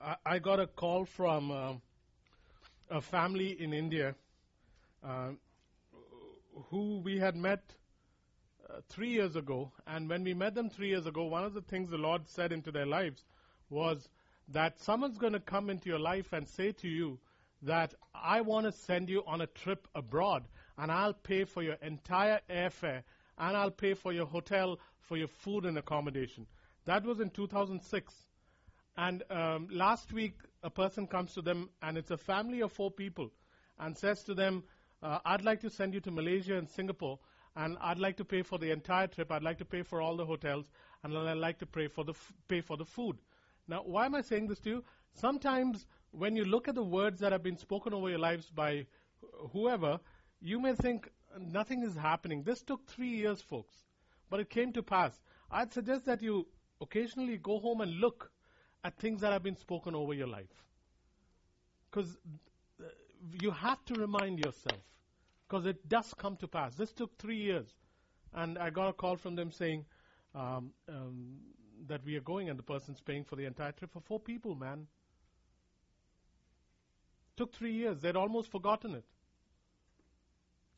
I, I got a call from uh, a family in India uh, who we had met uh, three years ago. And when we met them three years ago, one of the things the Lord said into their lives was that someone's going to come into your life and say to you that I want to send you on a trip abroad and I'll pay for your entire airfare and I'll pay for your hotel, for your food and accommodation. That was in 2006. And um, last week, a person comes to them, and it's a family of four people, and says to them, uh, I'd like to send you to Malaysia and Singapore, and I'd like to pay for the entire trip. I'd like to pay for all the hotels, and I'd like to pay for the, f- pay for the food. Now, why am I saying this to you? Sometimes when you look at the words that have been spoken over your lives by wh- whoever, you may think nothing is happening. This took three years, folks, but it came to pass. I'd suggest that you occasionally go home and look at things that have been spoken over your life. Because you have to remind yourself, because it does come to pass. This took three years. And I got a call from them saying um, um, that we are going, and the person's paying for the entire trip for four people, man. Took three years. They'd almost forgotten it.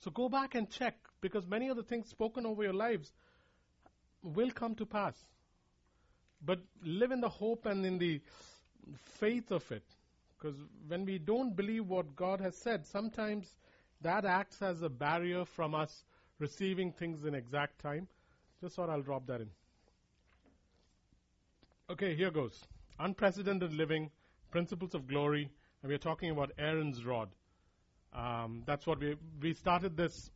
So go back and check, because many of the things spoken over your lives will come to pass. But live in the hope and in the faith of it. Because when we don't believe what God has said, sometimes that acts as a barrier from us receiving things in exact time. Just thought I'll drop that in. Okay, here goes. Unprecedented living, principles of glory, and we're talking about Aaron's rod. Um, that's what we we started this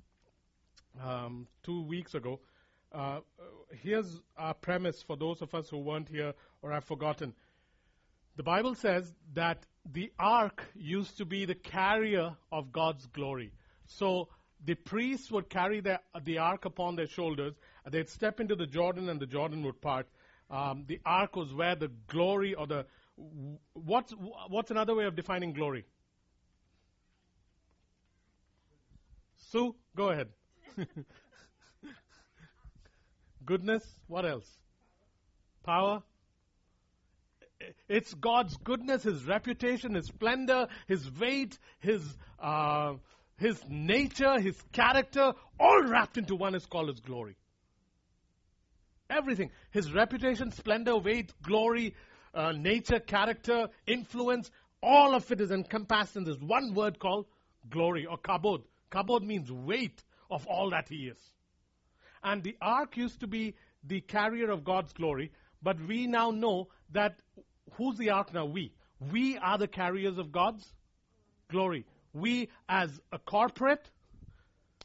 um, two weeks ago. Uh, here's our premise for those of us who weren't here or have forgotten. The Bible says that the ark used to be the carrier of God's glory. So the priests would carry the, the ark upon their shoulders. They'd step into the Jordan and the Jordan would part. Um, the ark was where the glory or the. What's, what's another way of defining glory? Sue, go ahead. Goodness, what else? Power. It's God's goodness, His reputation, His splendor, His weight, His uh, His nature, His character, all wrapped into one is called His glory. Everything. His reputation, splendor, weight, glory, uh, nature, character, influence, all of it is encompassed in this one word called glory or kabod. Kabod means weight of all that He is. And the ark used to be the carrier of God's glory, but we now know that who's the ark now? We. We are the carriers of God's glory. We, as a corporate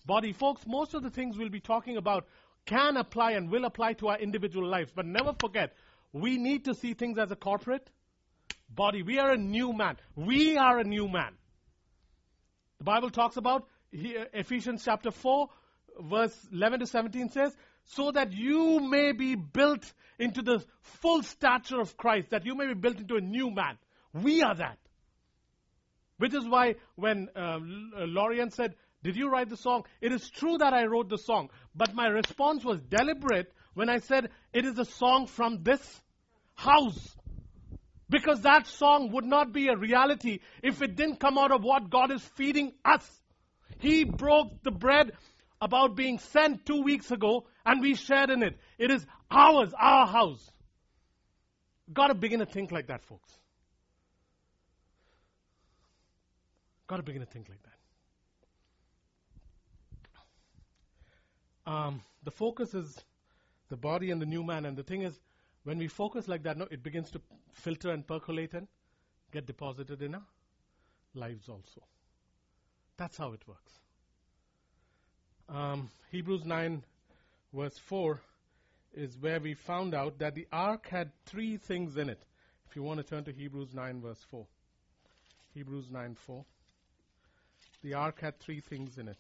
body, folks, most of the things we'll be talking about can apply and will apply to our individual lives. But never forget, we need to see things as a corporate body. We are a new man. We are a new man. The Bible talks about Ephesians chapter 4, verse 11 to 17 says, so that you may be built into the full stature of Christ, that you may be built into a new man. We are that. Which is why when uh, Lorian said, Did you write the song? It is true that I wrote the song, but my response was deliberate when I said, It is a song from this house. Because that song would not be a reality if it didn't come out of what God is feeding us. He broke the bread about being sent two weeks ago, and we shared in it. It is ours, our house. Got to begin to think like that, folks. Got to begin to think like that. Um, the focus is the body and the new man, and the thing is, when we focus like that, no, it begins to filter and percolate and get deposited in our lives also. That's how it works. Um, Hebrews 9, verse 4, is where we found out that the ark had three things in it. If you want to turn to Hebrews 9, verse 4. Hebrews 9, 4. The ark had three things in it.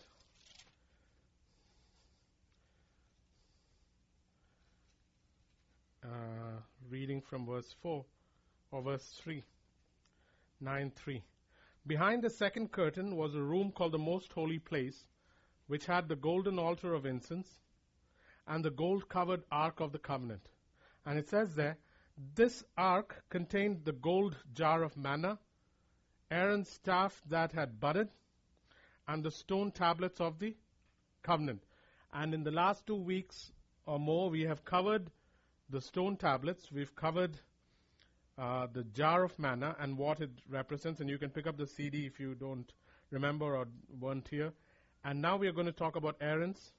Uh, reading from verse 4 or verse 3. 9 3. Behind the second curtain was a room called the Most Holy Place, which had the golden altar of incense and the gold covered Ark of the Covenant. And it says there This ark contained the gold jar of manna, Aaron's staff that had budded, and the stone tablets of the covenant. And in the last two weeks or more, we have covered the stone tablets, we've covered uh, the jar of manna and what it represents. And you can pick up the CD if you don't remember or weren't here. And now we are going to talk about Aaron's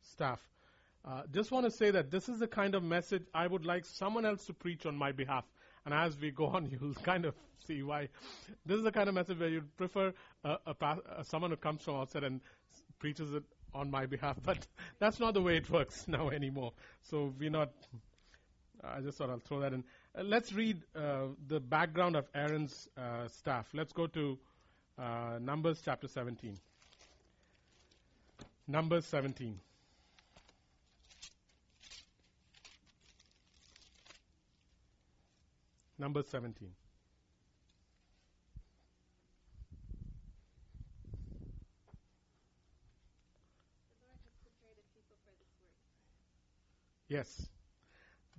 staff. Uh, just want to say that this is the kind of message I would like someone else to preach on my behalf. And as we go on, you'll kind of see why. This is the kind of message where you'd prefer a, a, a, someone who comes from outside and preaches it on my behalf. But that's not the way it works now anymore. So we're not. I just thought I'll throw that in. Uh, let's read uh, the background of Aaron's uh, staff. Let's go to uh, Numbers chapter 17. Numbers 17. Numbers 17. Yes.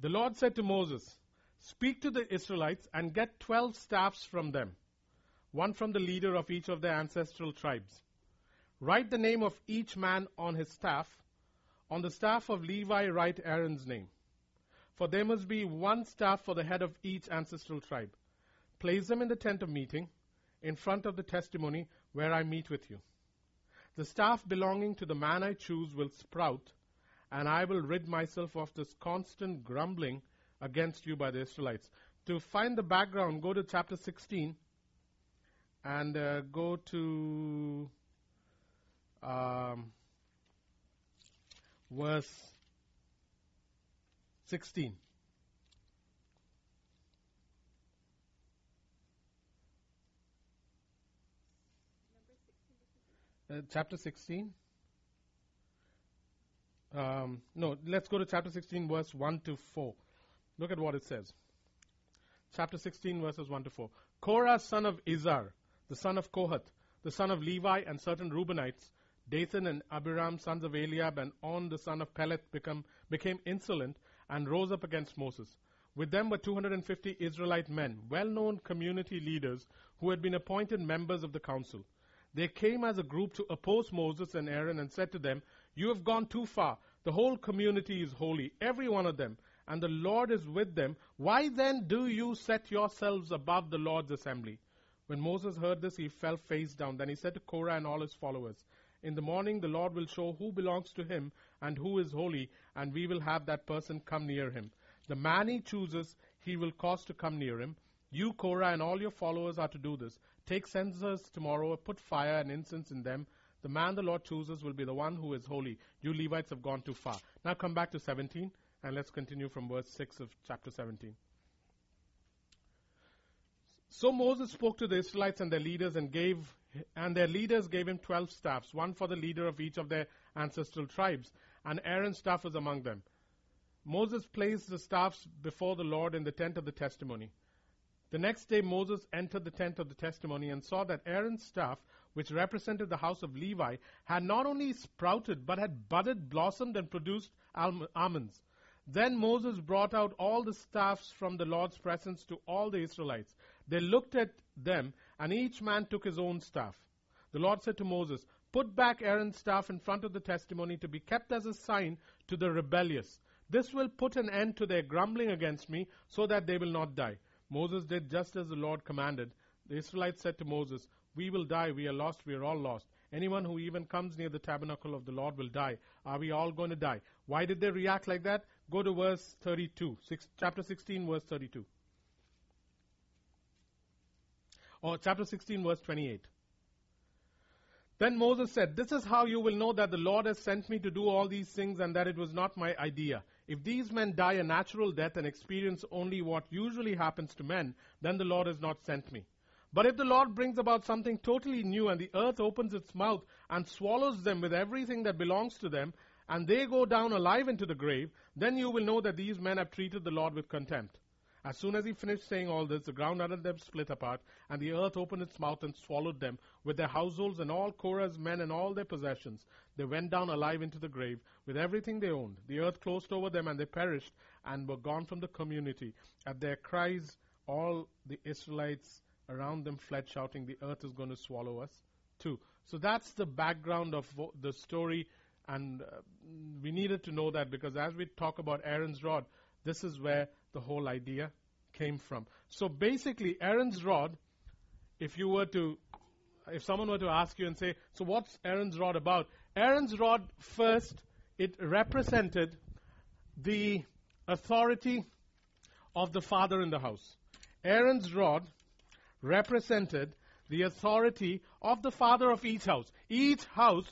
The Lord said to Moses, Speak to the Israelites and get twelve staffs from them, one from the leader of each of their ancestral tribes. Write the name of each man on his staff. On the staff of Levi, write Aaron's name. For there must be one staff for the head of each ancestral tribe. Place them in the tent of meeting, in front of the testimony where I meet with you. The staff belonging to the man I choose will sprout, and I will rid myself of this constant grumbling against you by the Israelites. To find the background, go to chapter 16 and uh, go to um, verse 16. Uh, chapter 16. Um, no, let's go to chapter 16, verse 1 to 4. Look at what it says. Chapter 16, verses 1 to 4. Korah, son of Izhar, the son of Kohath, the son of Levi, and certain Reubenites, Dathan and Abiram, sons of Eliab, and On, the son of Peleth, become, became insolent and rose up against Moses. With them were 250 Israelite men, well known community leaders who had been appointed members of the council. They came as a group to oppose Moses and Aaron and said to them, You have gone too far. The whole community is holy, every one of them and the Lord is with them, why then do you set yourselves above the Lord's assembly? When Moses heard this, he fell face down. Then he said to Korah and all his followers, In the morning the Lord will show who belongs to him and who is holy, and we will have that person come near him. The man he chooses, he will cause to come near him. You, Korah, and all your followers are to do this. Take censers tomorrow, put fire and incense in them. The man the Lord chooses will be the one who is holy. You Levites have gone too far. Now come back to 17. And let's continue from verse 6 of chapter 17. So Moses spoke to the Israelites and their leaders and gave and their leaders gave him 12 staffs, one for the leader of each of their ancestral tribes, and Aaron's staff was among them. Moses placed the staffs before the Lord in the tent of the testimony. The next day Moses entered the tent of the testimony and saw that Aaron's staff, which represented the house of Levi, had not only sprouted but had budded, blossomed, and produced almonds. Then Moses brought out all the staffs from the Lord's presence to all the Israelites. They looked at them, and each man took his own staff. The Lord said to Moses, Put back Aaron's staff in front of the testimony to be kept as a sign to the rebellious. This will put an end to their grumbling against me, so that they will not die. Moses did just as the Lord commanded. The Israelites said to Moses, We will die, we are lost, we are all lost. Anyone who even comes near the tabernacle of the Lord will die. Are we all going to die? Why did they react like that? Go to verse 32, six, chapter 16, verse 32. Or chapter 16, verse 28. Then Moses said, This is how you will know that the Lord has sent me to do all these things and that it was not my idea. If these men die a natural death and experience only what usually happens to men, then the Lord has not sent me. But if the Lord brings about something totally new and the earth opens its mouth and swallows them with everything that belongs to them, and they go down alive into the grave, then you will know that these men have treated the Lord with contempt. As soon as he finished saying all this, the ground under them split apart, and the earth opened its mouth and swallowed them, with their households and all Korah's men and all their possessions. They went down alive into the grave, with everything they owned. The earth closed over them, and they perished, and were gone from the community. At their cries, all the Israelites around them fled, shouting, The earth is going to swallow us too. So that's the background of the story, and uh, we needed to know that because as we talk about Aaron's rod, this is where the whole idea came from. So basically, Aaron's rod, if you were to, if someone were to ask you and say, so what's Aaron's rod about? Aaron's rod, first, it represented the authority of the father in the house. Aaron's rod represented the authority of the father of each house. Each house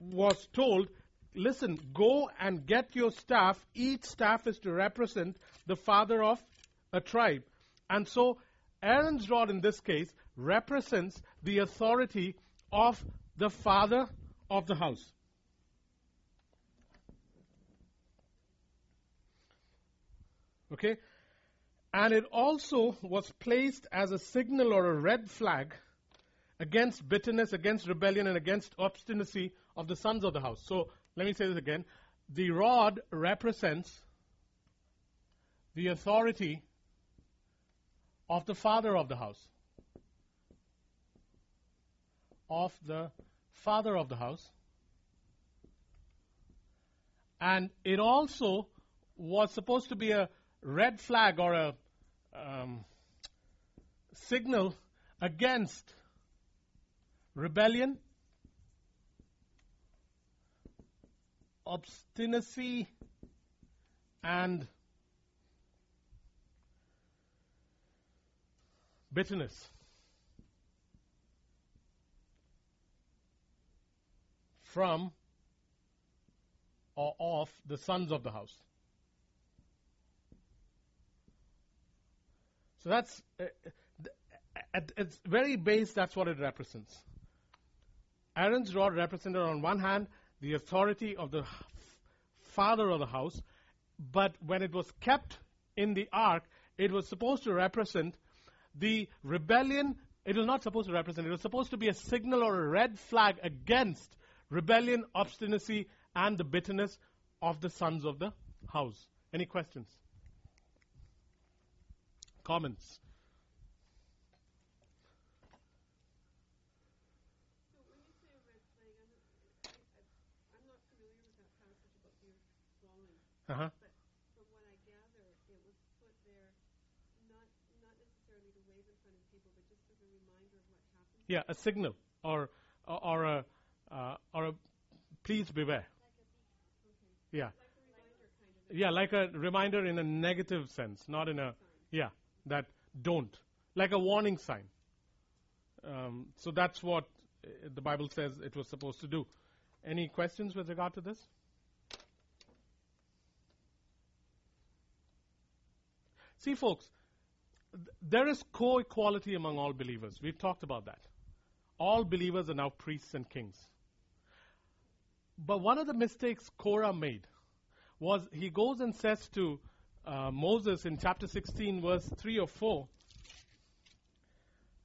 was told listen, go and get your staff. Each staff is to represent the father of a tribe. And so Aaron's rod in this case represents the authority of the father of the house. Okay? And it also was placed as a signal or a red flag against bitterness, against rebellion, and against obstinacy of the sons of the house. So let me say this again. The rod represents the authority of the father of the house. Of the father of the house. And it also was supposed to be a red flag or a um, signal against rebellion obstinacy and bitterness. From or of the sons of the house. So that's, uh, at its very base, that's what it represents. Aaron's rod represented on one hand the authority of the father of the house, but when it was kept in the ark, it was supposed to represent the rebellion. It was not supposed to represent, it was supposed to be a signal or a red flag against rebellion, obstinacy, and the bitterness of the sons of the house. Any questions? Comments? Uh-huh. But from what I gather, it was put there not not necessarily to wave in front of people, but just as a reminder of what happened. Yeah, a signal or or a uh, or a please beware. Like yeah. Like yeah, like a reminder in a negative sense, not in a yeah that don't like a warning sign. Um, so that's what uh, the Bible says it was supposed to do. Any questions with regard to this? See, folks, th- there is co equality among all believers. We've talked about that. All believers are now priests and kings. But one of the mistakes Korah made was he goes and says to uh, Moses in chapter 16, verse 3 or 4,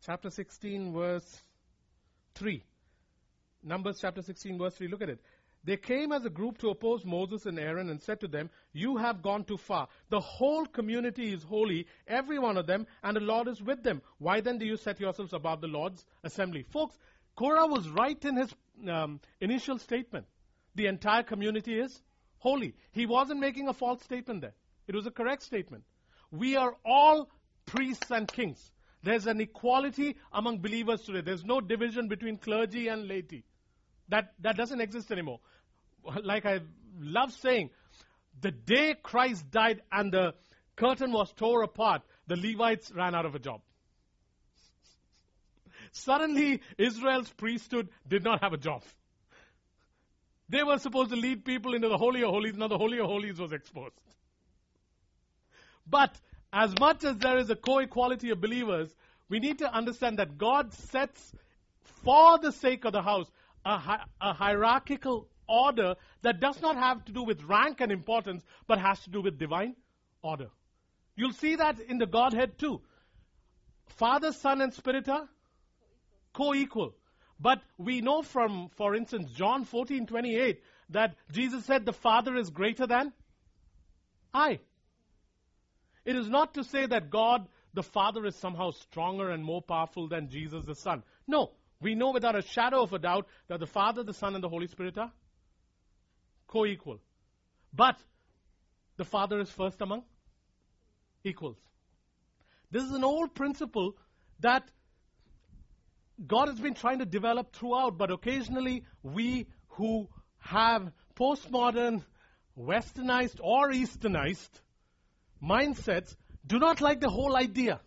chapter 16, verse 3. Numbers chapter 16, verse 3. Look at it. They came as a group to oppose Moses and Aaron and said to them, You have gone too far. The whole community is holy, every one of them, and the Lord is with them. Why then do you set yourselves above the Lord's assembly? Folks, Korah was right in his um, initial statement. The entire community is holy. He wasn't making a false statement there. It was a correct statement. We are all priests and kings. There's an equality among believers today. There's no division between clergy and laity. That, that doesn't exist anymore like I love saying, the day Christ died and the curtain was tore apart, the Levites ran out of a job. Suddenly, Israel's priesthood did not have a job. They were supposed to lead people into the Holy of Holies. Now the Holy of Holies was exposed. But as much as there is a co-equality of believers, we need to understand that God sets, for the sake of the house, a, hi- a hierarchical order that does not have to do with rank and importance, but has to do with divine order. You'll see that in the Godhead too. Father, Son, and Spirit are co-equal. But we know from, for instance, John 14, 28, that Jesus said the Father is greater than I. It is not to say that God, the Father, is somehow stronger and more powerful than Jesus, the Son. No. We know without a shadow of a doubt that the Father, the Son, and the Holy Spirit are co equal. But the Father is first among equals. This is an old principle that God has been trying to develop throughout, but occasionally we who have postmodern, westernized, or easternized mindsets do not like the whole idea.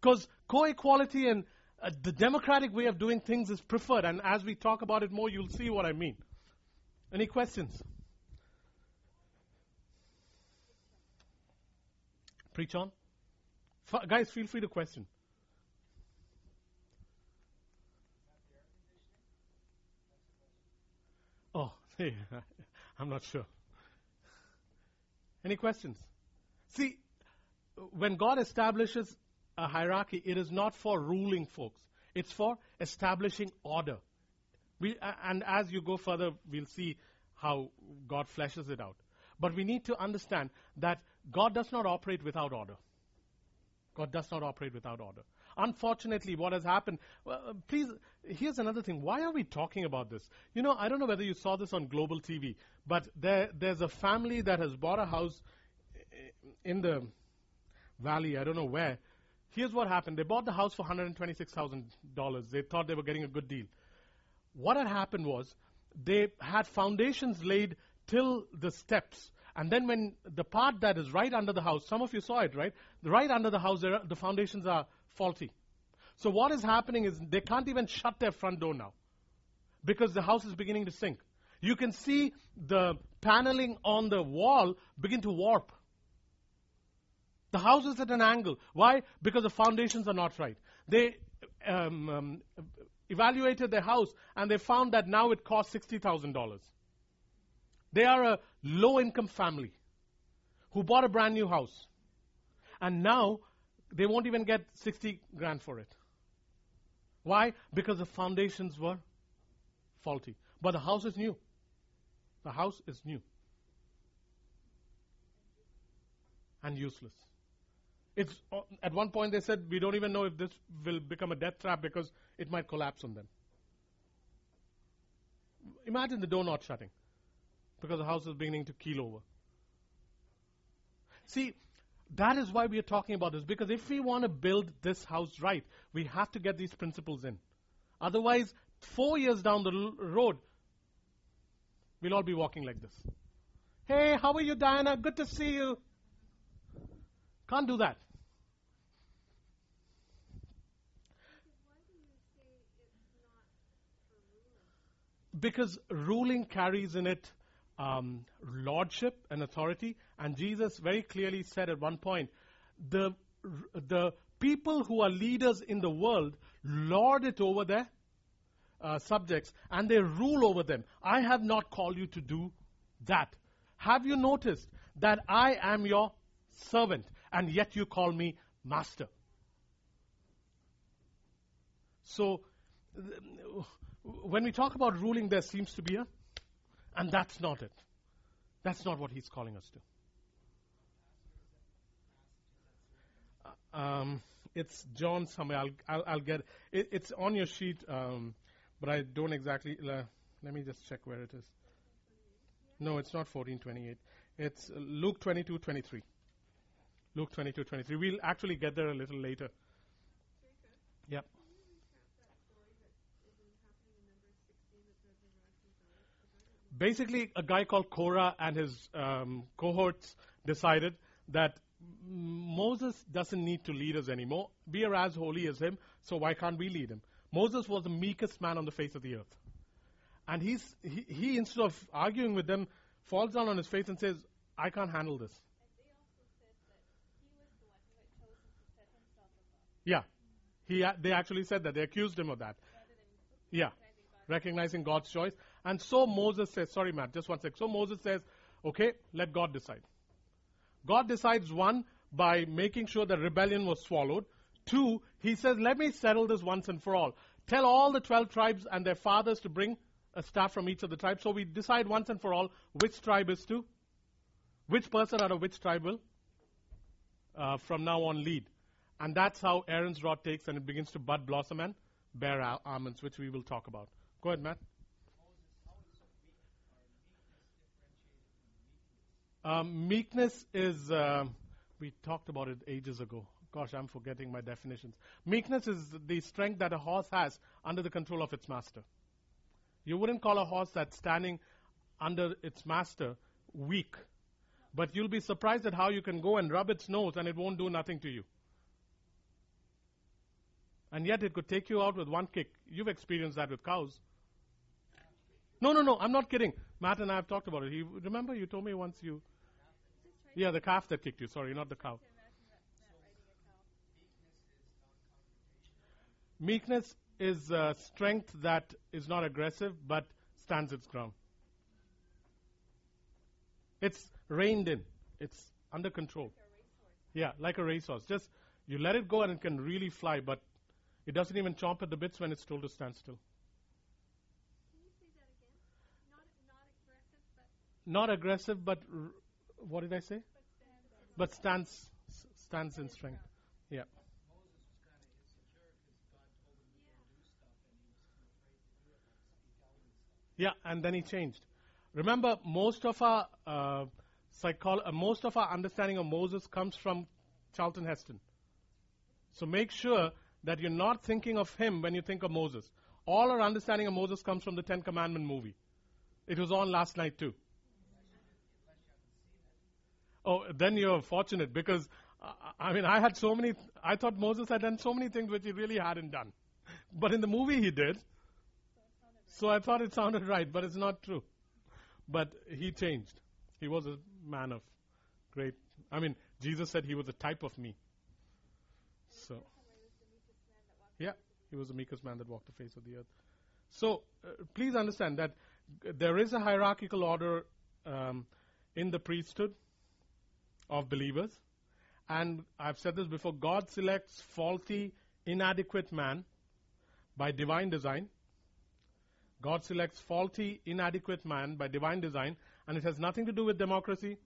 Because co equality and uh, the democratic way of doing things is preferred, and as we talk about it more, you'll see what I mean. Any questions? Preach on. F- guys, feel free to question. Oh, I'm not sure. Any questions? See, when God establishes a hierarchy, it is not for ruling folks. It's for establishing order. We, and as you go further, we'll see how God fleshes it out. But we need to understand that God does not operate without order. God does not operate without order. Unfortunately, what has happened, well, uh, please, here's another thing. Why are we talking about this? You know, I don't know whether you saw this on global TV, but there, there's a family that has bought a house in the valley, I don't know where. Here's what happened. They bought the house for $126,000. They thought they were getting a good deal. What had happened was they had foundations laid till the steps. And then when the part that is right under the house, some of you saw it, right? Right under the house, are, the foundations are faulty. So what is happening is they can't even shut their front door now because the house is beginning to sink. You can see the paneling on the wall begin to warp. The house is at an angle. Why? Because the foundations are not right. They um, um, evaluated their house and they found that now it costs $60,000. They are a low income family who bought a brand new house. And now they won't even get 60 grand for it. Why? Because the foundations were faulty. But the house is new. The house is new. And useless. It's, uh, at one point they said, we don't even know if this will become a death trap because it might collapse on them. Imagine the door not shutting because the house is beginning to keel over. See, that is why we are talking about this, because if we want to build this house right, we have to get these principles in. Otherwise, four years down the road, we'll all be walking like this. Hey, how are you, Diana? Good to see you. Can't do that. Because ruling carries in it um, lordship and authority. And Jesus very clearly said at one point, the, the people who are leaders in the world lord it over their uh, subjects and they rule over them. I have not called you to do that. Have you noticed that I am your servant and yet you call me master? So, when we talk about ruling, there seems to be a and that's not it. That's not what he's calling us to. Um, it's John somewhere. I'll, I'll, I'll get it. It's on your sheet, um, but I don't exactly. Uh, let me just check where it is. No, it's not 1428. It's Luke 22, 23. Luke 22, 23. We'll actually get there a little later. Yep. Basically, a guy called Korah and his um, cohorts decided that Moses doesn't need to lead us anymore. We are as holy as him, so why can't we lead him? Moses was the meekest man on the face of the earth. And he's, he, he, instead of arguing with them, falls down on his face and says, I can't handle this. Yeah. He, they actually said that. They accused him of that. Yeah. Recognizing God's choice. And so Moses says, sorry, Matt, just one sec. So Moses says, okay, let God decide. God decides one, by making sure the rebellion was swallowed. Two, he says, let me settle this once and for all. Tell all the 12 tribes and their fathers to bring a staff from each of the tribes. So we decide once and for all which tribe is to, which person out of which tribe will uh, from now on lead. And that's how Aaron's rod takes and it begins to bud, blossom, and bear almonds, which we will talk about. Go ahead, Matt. Um, meekness is, uh, we talked about it ages ago. Gosh, I'm forgetting my definitions. Meekness is the strength that a horse has under the control of its master. You wouldn't call a horse that's standing under its master weak, but you'll be surprised at how you can go and rub its nose and it won't do nothing to you. And yet it could take you out with one kick. You've experienced that with cows. No, no, no, I'm not kidding. Matt and I have talked about it. He, remember you told me once you. Yeah, the calf that kicked you. Sorry, not the cow. Meekness is uh, strength that is not aggressive but stands its ground. It's reined in. It's under control. Yeah, like a racehorse. Just you let it go and it can really fly, but it doesn't even chomp at the bits when it's told to stand still. Can you say that again? Not, not aggressive, but Not aggressive, but r- what did I say? But stands stands in strength. Yeah. Yeah, and then he changed. Remember, most of our uh, uh, most of our understanding of Moses comes from Charlton Heston. So make sure that you're not thinking of him when you think of Moses. All our understanding of Moses comes from the Ten Commandment movie. It was on last night too. Oh, then you're fortunate because uh, I mean I had so many. I thought Moses had done so many things which he really hadn't done, but in the movie he did. So I thought it sounded right, but it's not true. But he changed. He was a man of great. I mean, Jesus said he was a type of me. So. Yeah, he was the meekest man that walked the face of the earth. So uh, please understand that there is a hierarchical order um, in the priesthood of believers. And I've said this before God selects faulty, inadequate man by divine design. God selects faulty, inadequate man by divine design, and it has nothing to do with democracy,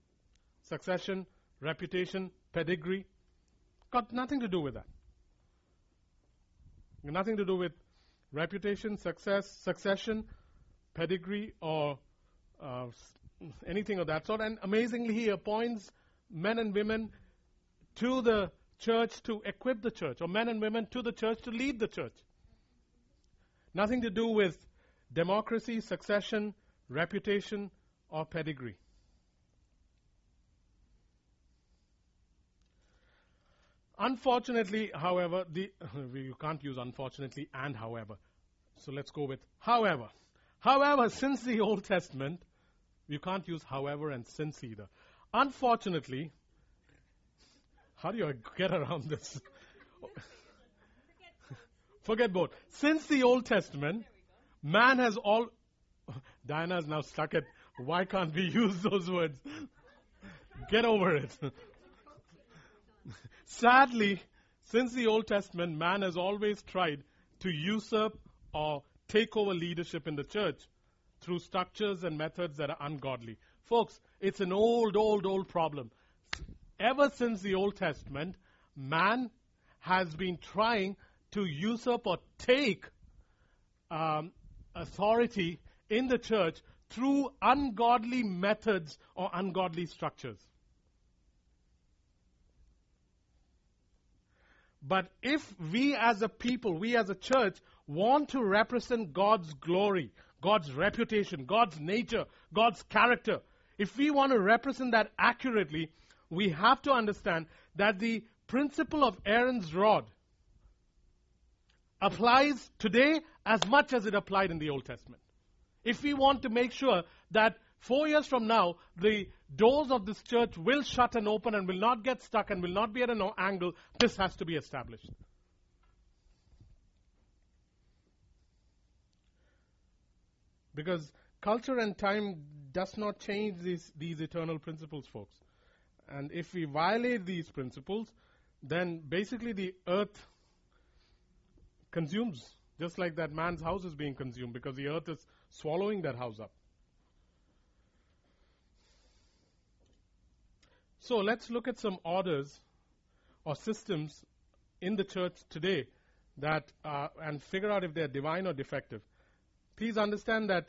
succession, reputation, pedigree. Got nothing to do with that. Nothing to do with reputation, success, succession, pedigree, or uh, anything of that sort. And amazingly, he appoints men and women to the church to equip the church, or men and women to the church to lead the church. Nothing to do with democracy, succession, reputation, or pedigree. Unfortunately, however, the you can't use unfortunately and however. So let's go with however. However, since the Old Testament, you can't use however and since either. Unfortunately, how do you get around this? Forget both. Since the Old Testament, man has all. Diana's now stuck at why can't we use those words? Get over it. Sadly, since the Old Testament, man has always tried to usurp or take over leadership in the church through structures and methods that are ungodly. Folks, it's an old, old, old problem. Ever since the Old Testament, man has been trying to usurp or take um, authority in the church through ungodly methods or ungodly structures. But if we as a people, we as a church, want to represent God's glory, God's reputation, God's nature, God's character, if we want to represent that accurately, we have to understand that the principle of Aaron's rod applies today as much as it applied in the Old Testament. If we want to make sure that four years from now, the doors of this church will shut and open and will not get stuck and will not be at an angle, this has to be established. Because culture and time does not change these, these eternal principles, folks. And if we violate these principles, then basically the earth consumes, just like that man's house is being consumed, because the earth is swallowing that house up. So let's look at some orders or systems in the church today that uh, and figure out if they're divine or defective. Please understand that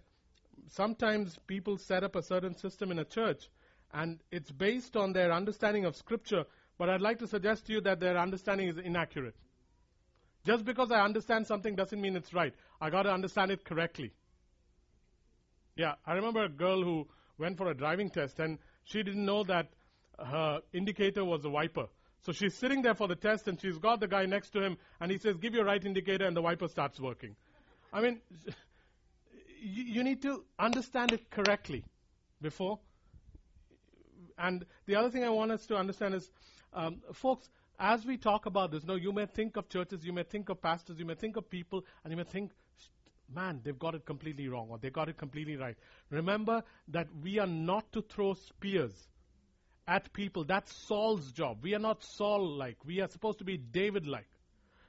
sometimes people set up a certain system in a church and it's based on their understanding of scripture, but I'd like to suggest to you that their understanding is inaccurate. Just because I understand something doesn't mean it's right. I got to understand it correctly. Yeah, I remember a girl who went for a driving test and she didn't know that her indicator was a wiper. So she's sitting there for the test and she's got the guy next to him and he says, Give your right indicator and the wiper starts working. I mean, you, need to understand it correctly before. And the other thing I want us to understand is, um, folks, as we talk about this, no, you may think of churches, you may think of pastors, you may think of people, and you may think, man, they've got it completely wrong or they've got it completely right. Remember that we are not to throw spears at people. That's Saul's job. We are not Saul like. We are supposed to be David like.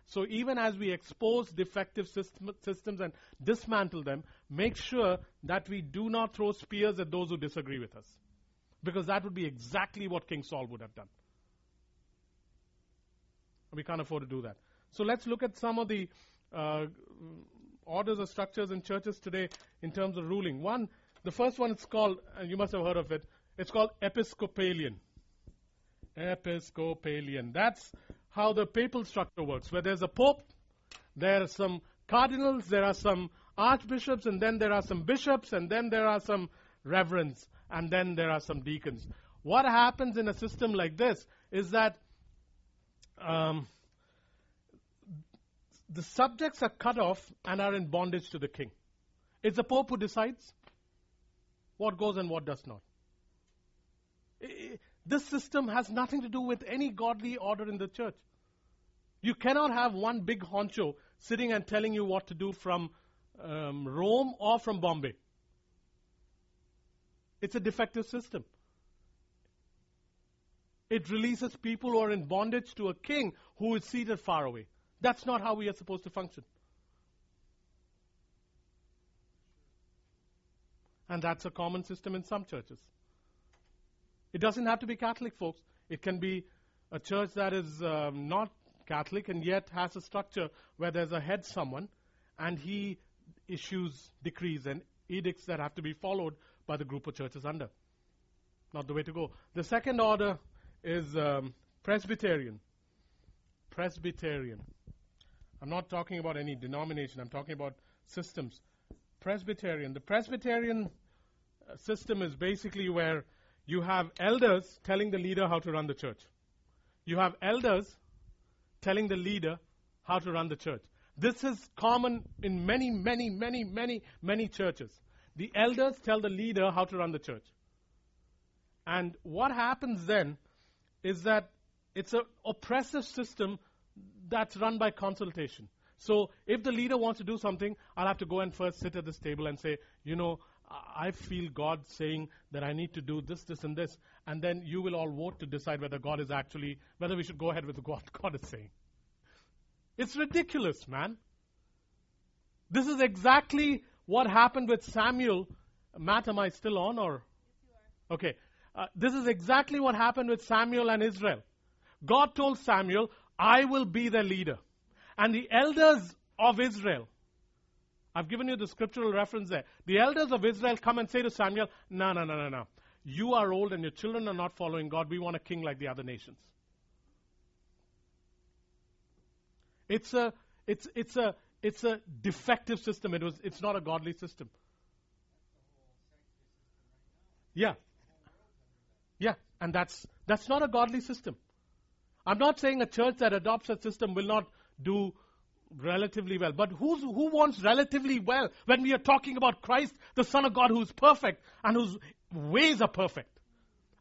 So even as we expose defective system, systems and dismantle them, make sure that we do not throw spears at those who disagree with us. Because that would be exactly what King Saul would have done. We can't afford to do that. So let's look at some of the uh, orders or structures in churches today in terms of ruling. One, the first one is called, and you must have heard of it, it's called Episcopalian. Episcopalian. That's how the papal structure works, where there's a pope, there are some cardinals, there are some archbishops, and then there are some bishops, and then there are some reverends, and then there are some deacons. What happens in a system like this is that um, the subjects are cut off and are in bondage to the king. It's the pope who decides what goes and what does not. This system has nothing to do with any godly order in the church. You cannot have one big honcho sitting and telling you what to do from um, Rome or from Bombay. It's a defective system. It releases people who are in bondage to a king who is seated far away. That's not how we are supposed to function. And that's a common system in some churches. It doesn't have to be Catholic, folks. It can be a church that is um, not Catholic and yet has a structure where there's a head someone and he issues decrees and edicts that have to be followed by the group of churches under. Not the way to go. The second order is um, Presbyterian. Presbyterian. I'm not talking about any denomination, I'm talking about systems. Presbyterian. The Presbyterian uh, system is basically where you have elders telling the leader how to run the church. You have elders telling the leader how to run the church. This is common in many, many, many, many, many churches. The elders tell the leader how to run the church. And what happens then is that it's an oppressive system that's run by consultation. So if the leader wants to do something, I'll have to go and first sit at this table and say, you know, I feel God saying that I need to do this, this, and this, and then you will all vote to decide whether God is actually, whether we should go ahead with what God is saying. It's ridiculous, man. This is exactly what happened with Samuel. Matt, am I still on or? Okay. Uh, this is exactly what happened with Samuel and Israel. God told Samuel, I will be the leader. And the elders of Israel I've given you the scriptural reference there. The elders of Israel come and say to Samuel, No, no, no, no, no. You are old and your children are not following God. We want a king like the other nations. It's a, it's, it's a, it's a defective system. It was, it's not a godly system. Yeah. Yeah, and that's, that's not a godly system. I'm not saying a church that adopts a system will not do relatively well. But who's, who wants relatively well when we are talking about Christ, the Son of God, who is perfect and whose ways are perfect?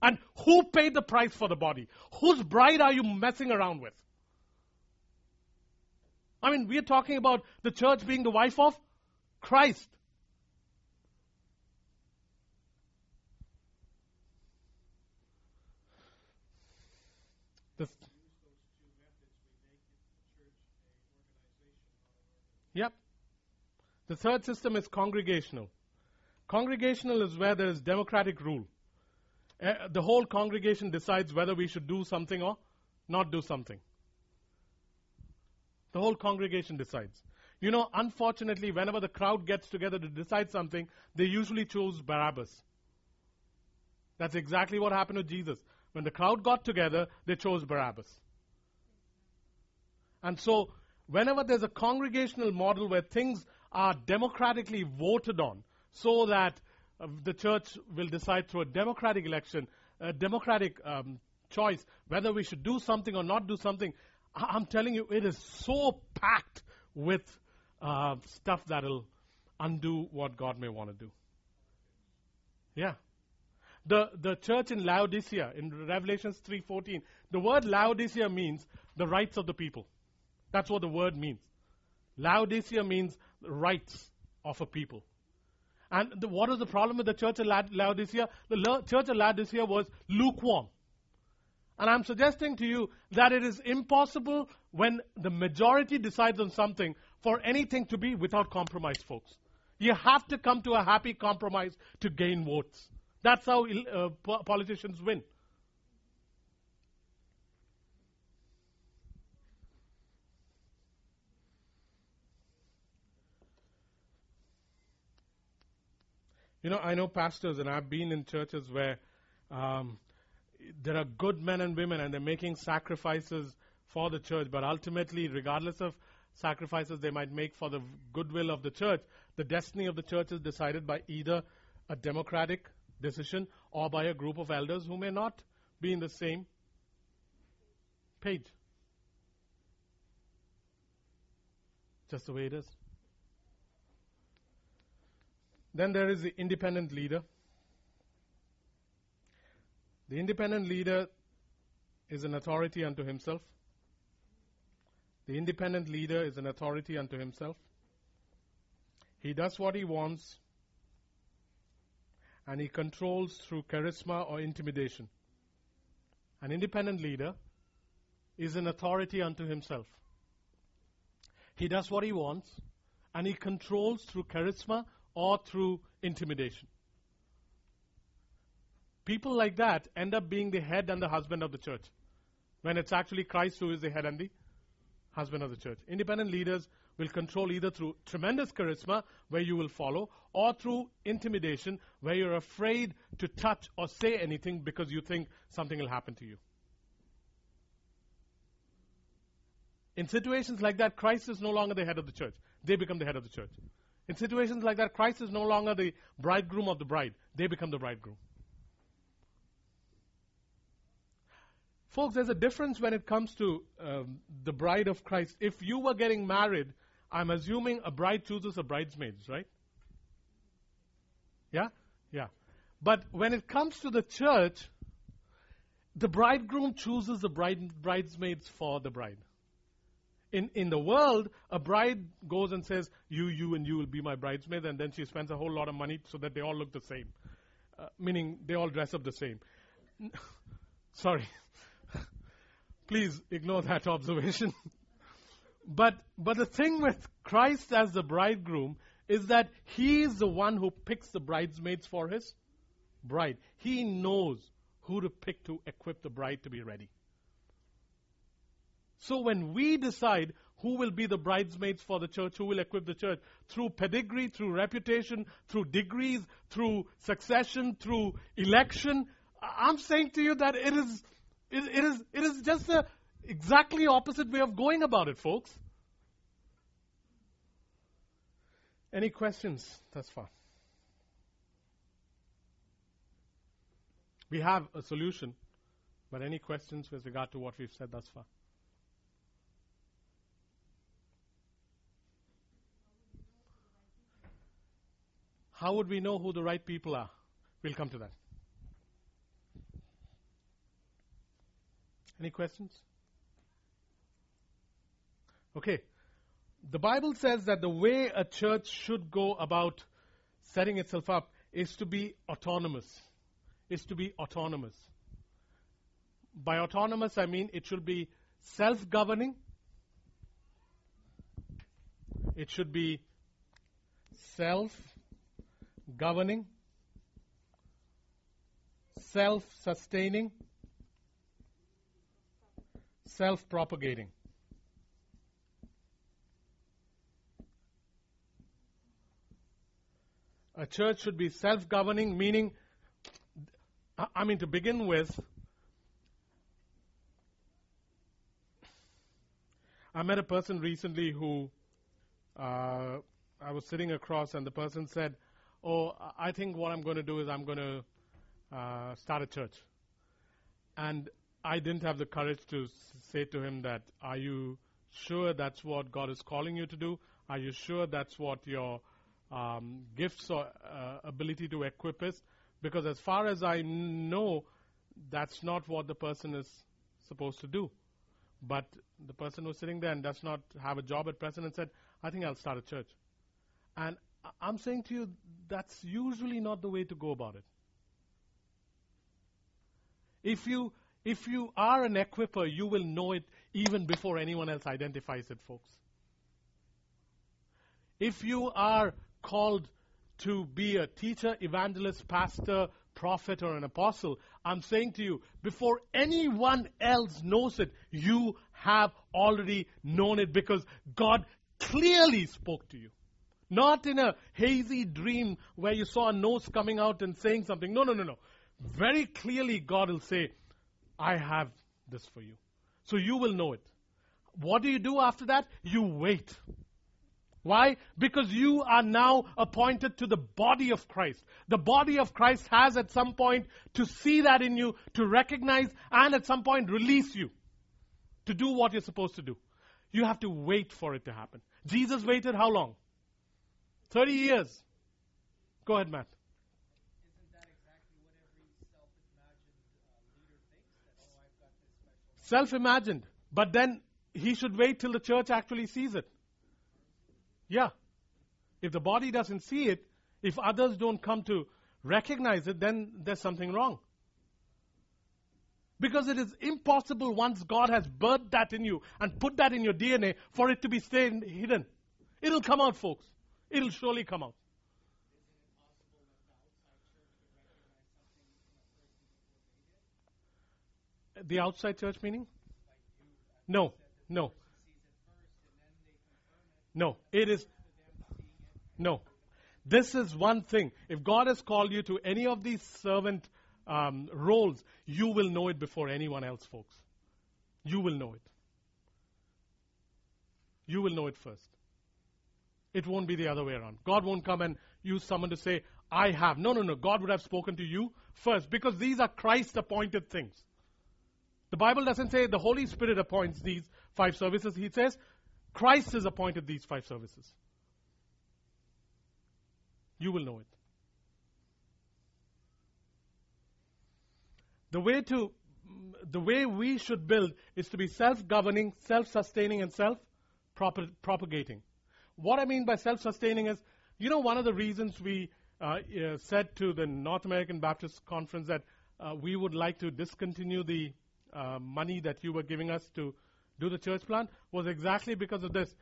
And who paid the price for the body? Whose bride are you messing around with? I mean, we're talking about the church being the wife of Christ. Yep. The third system is congregational. Congregational is where there is democratic rule. Eh, the whole congregation decides whether we should do something or not do something. The whole congregation decides. You know, unfortunately, whenever the crowd gets together to decide something, they usually choose Barabbas. That's exactly what happened to Jesus. When the crowd got together, they chose Barabbas. And so, whenever there's a congregational model where things are democratically voted on, so that uh, the church will decide through a democratic election, a democratic um, choice, whether we should do something or not do something, I- am telling you, it is so packed with uh, stuff that'll undo what God may want to do. Yeah. The, the church in Laodicea, in Revelations 3.14, the word Laodicea means the rights of the people. That's what the word means. Laodicea means rights of a people. And the, what was the problem with the church of Laodicea? The church of Laodicea was lukewarm. And I'm suggesting to you that it is impossible when the majority decides on something for anything to be without compromise, folks. You have to come to a happy compromise to gain votes. That's how uh, politicians win. You know, I know pastors, and I've been in churches where um, there are good men and women, and they're making sacrifices for the church, but ultimately, regardless of sacrifices they might make for the goodwill of the church, the destiny of the church is decided by either a democratic decision or by a group of elders who may not be in the same page. Just the way it is. Then there is the independent leader. The independent leader is an authority unto himself. The independent leader is an authority unto himself. He does what he wants and he controls through charisma or intimidation. An independent leader is an authority unto himself. He does what he wants and he controls through charisma or through intimidation. People like that end up being the head and the husband of the church when it's actually Christ who is the head and the husband of the church. Independent leaders will control either through tremendous charisma, where you will follow, or through intimidation, where you're afraid to touch or say anything because you think something will happen to you. In situations like that, Christ is no longer the head of the church. They become the head of the church. In situations like that, Christ is no longer the bridegroom of the bride. They become the bridegroom. Folks, there's a difference when it comes to um, the bride of Christ. If you were getting married, I'm assuming a bride chooses a bridesmaids, right? Yeah? Yeah. But when it comes to the church, the bridegroom chooses the bride, bridesmaids for the bride. In, in the world, a bride goes and says, You, you, and you will be my bridesmaid, and then she spends a whole lot of money so that they all look the same. Uh, meaning they all dress up the same. Sorry. Please ignore that observation. but, but the thing with Christ as the bridegroom is that he is the one who picks the bridesmaids for his bride. He knows who to pick to equip the bride to be ready. So when we decide who will be the bridesmaids for the church, who will equip the church, through pedigree, through reputation, through degrees, through succession, through election, I'm saying to you that it is, it, it is, it is just the exactly opposite way of going about it, folks. Any questions thus far? We have a solution, but any questions with regard to what we've said thus far? How would we know who the right people are? We'll come to that. Any questions? Okay. The Bible says that the way a church should go about setting itself up is to be autonomous. Is to be autonomous. By autonomous, I mean it should be self governing, It should be self governing, self sustaining, self propagating. A church should be self governing, meaning, I I mean, to begin with, I met a person recently who uh, I was sitting across, and the person said, Oh, I think what I'm going to do is I'm going to uh, start a church. And I didn't have the courage to say to him that, Are you sure that's what God is calling you to do? Are you sure that's what your um, gifts or uh, ability to equip is? Because as far as I know, that's not what the person is supposed to do. But the person who's sitting there and does not have a job at present and said, I think I'll start a church. And I'm saying to you, that's usually not the way to go about it. If you if you are an equiper, you will know it even before anyone else identifies it, folks. If you are called to be a teacher, evangelist, pastor, prophet, or an apostle, I'm saying to you, before anyone else knows it, you have already known it because God clearly spoke to you. Not in a hazy dream where you saw a nose coming out and saying something. No, no, no, no. Very clearly, God will say, I have this for you. So you will know it. What do you do after that? You wait. Why? Because you are now appointed to the body of Christ. The body of Christ has at some point to see that in you, to recognize, and at some point release you to do what you're supposed to do. You have to wait for it to happen. Jesus waited how long? 30 years. Go ahead, Matt. Isn't that exactly what every self-imagined uh, leader thinks? That oh, I've got this special. Self imagined. But then he should wait till the church actually sees it. Yeah. If the body doesn't see it, if others don't come to recognize it, then there's something wrong. Because it is impossible once God has birthed that in you and put that in your DNA for it to be stayed hidden. It'll come out, folks. It'll surely come out. The outside church meaning? No, no. No, it is. No. This is one thing. If God has called you to any of these servant um, roles, you will know it before anyone else, folks. You will know it. You will know it first. It won't be the other way around. God won't come and use someone to say, I have. No, no, no. God would have spoken to you first because these are Christ appointed things. The Bible doesn't say the Holy Spirit appoints these five services. He says Christ has appointed these five services. You will know it. The way to the way we should build is to be self-governing, self-sustaining, and self-propagating. What I mean by self-sustaining is, you know, one of the reasons we uh, uh, said to the North American Baptist Conference that uh, we would like to discontinue the uh, money that you were giving us to do the church plant was exactly because of this,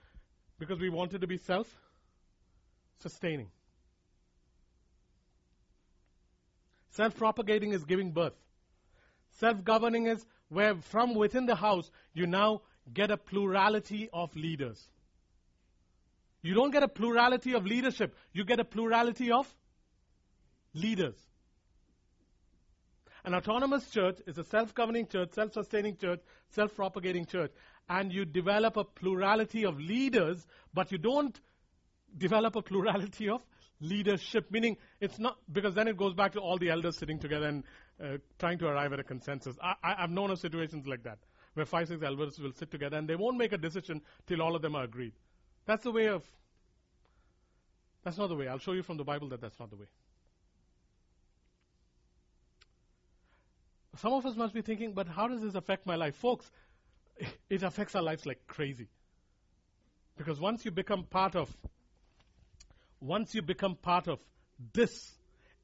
because we wanted to be self-sustaining. Self-propagating is giving birth. Self-governing is where from within the house you now get a plurality of leaders. You don't get a plurality of leadership, you get a plurality of leaders. An autonomous church is a self governing church, self sustaining church, self propagating church. And you develop a plurality of leaders, but you don't develop a plurality of leadership. Meaning, it's not, because then it goes back to all the elders sitting together and uh, trying to arrive at a consensus. I, I, I've known of situations like that, where five, six elders will sit together and they won't make a decision till all of them are agreed. That's the way of. That's not the way. I'll show you from the Bible that that's not the way. Some of us must be thinking, but how does this affect my life? Folks, it affects our lives like crazy. Because once you become part of, once you become part of this,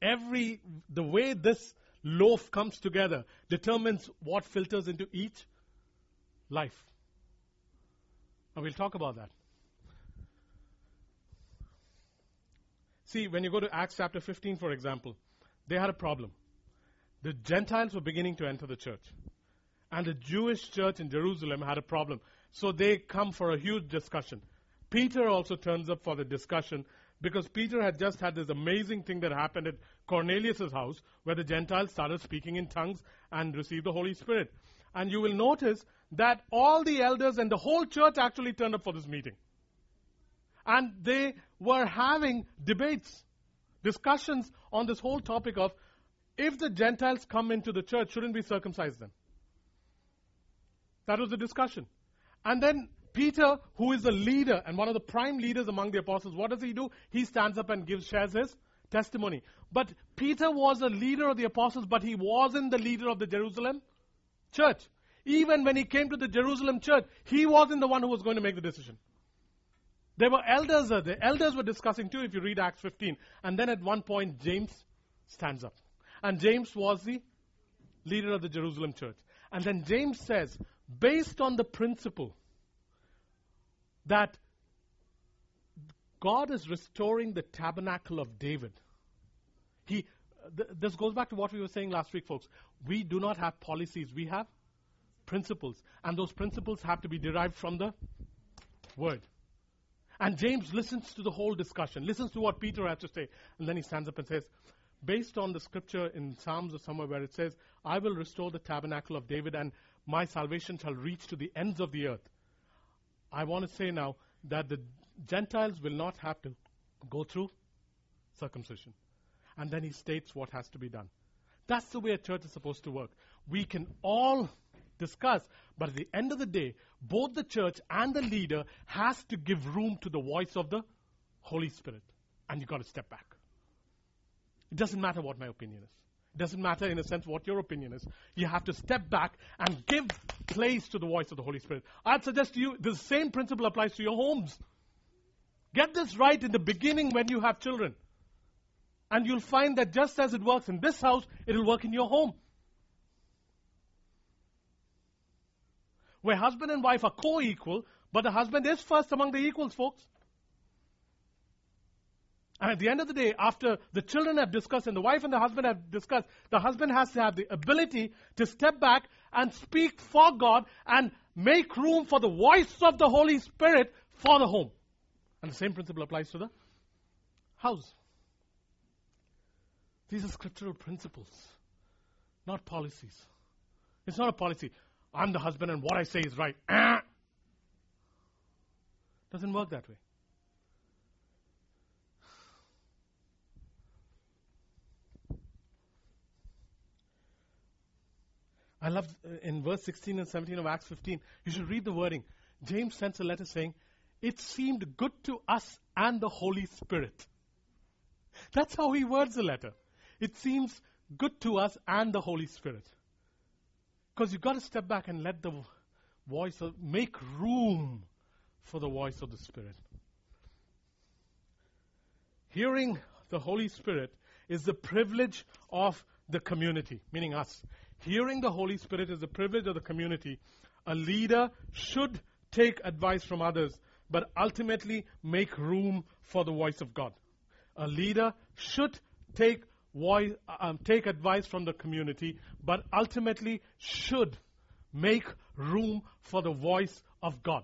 every, the way this loaf comes together determines what filters into each life. And we'll talk about that. See, when you go to Acts chapter 15, for example, they had a problem. The Gentiles were beginning to enter the church. And the Jewish church in Jerusalem had a problem. So they come for a huge discussion. Peter also turns up for the discussion because Peter had just had this amazing thing that happened at Cornelius' house where the Gentiles started speaking in tongues and received the Holy Spirit. And you will notice that all the elders and the whole church actually turned up for this meeting. And they were having debates, discussions on this whole topic of if the Gentiles come into the church, shouldn't we circumcise them? That was the discussion. And then Peter, who is a leader and one of the prime leaders among the apostles, what does he do? He stands up and gives, shares his testimony. But Peter was a leader of the apostles, but he wasn't the leader of the Jerusalem church. Even when he came to the Jerusalem church, he wasn't the one who was going to make the decision. There were elders there. The elders were discussing too, if you read Acts 15. And then at one point, James stands up. And James was the leader of the Jerusalem church. And then James says, based on the principle that God is restoring the tabernacle of David. He, th- this goes back to what we were saying last week, folks. We do not have policies, we have principles. And those principles have to be derived from the Word. And James listens to the whole discussion, listens to what Peter has to say, and then he stands up and says, based on the scripture in Psalms or somewhere where it says, I will restore the tabernacle of David and my salvation shall reach to the ends of the earth. I want to say now that the Gentiles will not have to go through circumcision. And then he states what has to be done. That's the way a church is supposed to work. We can all discuss, but at the end of the day, both the church and the leader has to give room to the voice of the Holy Spirit. And you've got to step back. It doesn't matter what my opinion is. It doesn't matter, in a sense, what your opinion is. You have to step back and give place to the voice of the Holy Spirit. I'd suggest to you the same principle applies to your homes. Get this right in the beginning when you have children. And you'll find that just as it works in this house, it'll work in your home. Where husband and wife are co equal, but the husband is first among the equals, folks. And at the end of the day, after the children have discussed and the wife and the husband have discussed, the husband has to have the ability to step back and speak for God and make room for the voice of the Holy Spirit for the home. And the same principle applies to the house. These are scriptural principles, not policies. It's not a policy. I'm the husband and what I say is right. Doesn't work that way. I love uh, in verse 16 and 17 of Acts 15, you should read the wording. James sends a letter saying, It seemed good to us and the Holy Spirit. That's how he words the letter. It seems good to us and the Holy Spirit. Because you've got to step back and let the voice of, make room for the voice of the Spirit. Hearing the Holy Spirit is the privilege of the community, meaning us. Hearing the Holy Spirit is a privilege of the community. A leader should take advice from others, but ultimately make room for the voice of God. A leader should take voice, um, take advice from the community, but ultimately should make room for the voice of God.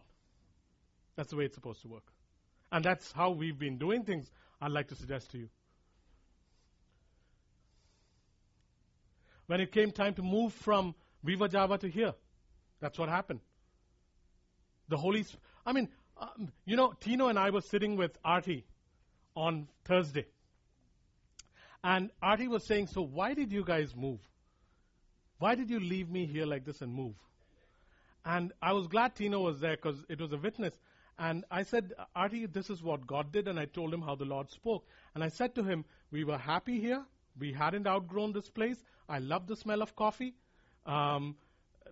That's the way it's supposed to work. And that's how we've been doing things, I'd like to suggest to you. When it came time to move from Viva Java to here. That's what happened. The Holy, Sp- I mean, um, you know, Tino and I were sitting with Artie on Thursday. And Artie was saying, So why did you guys move? Why did you leave me here like this and move? And I was glad Tino was there because it was a witness. And I said, Artie, this is what God did. And I told him how the Lord spoke. And I said to him, We were happy here. We hadn't outgrown this place. I love the smell of coffee. Um,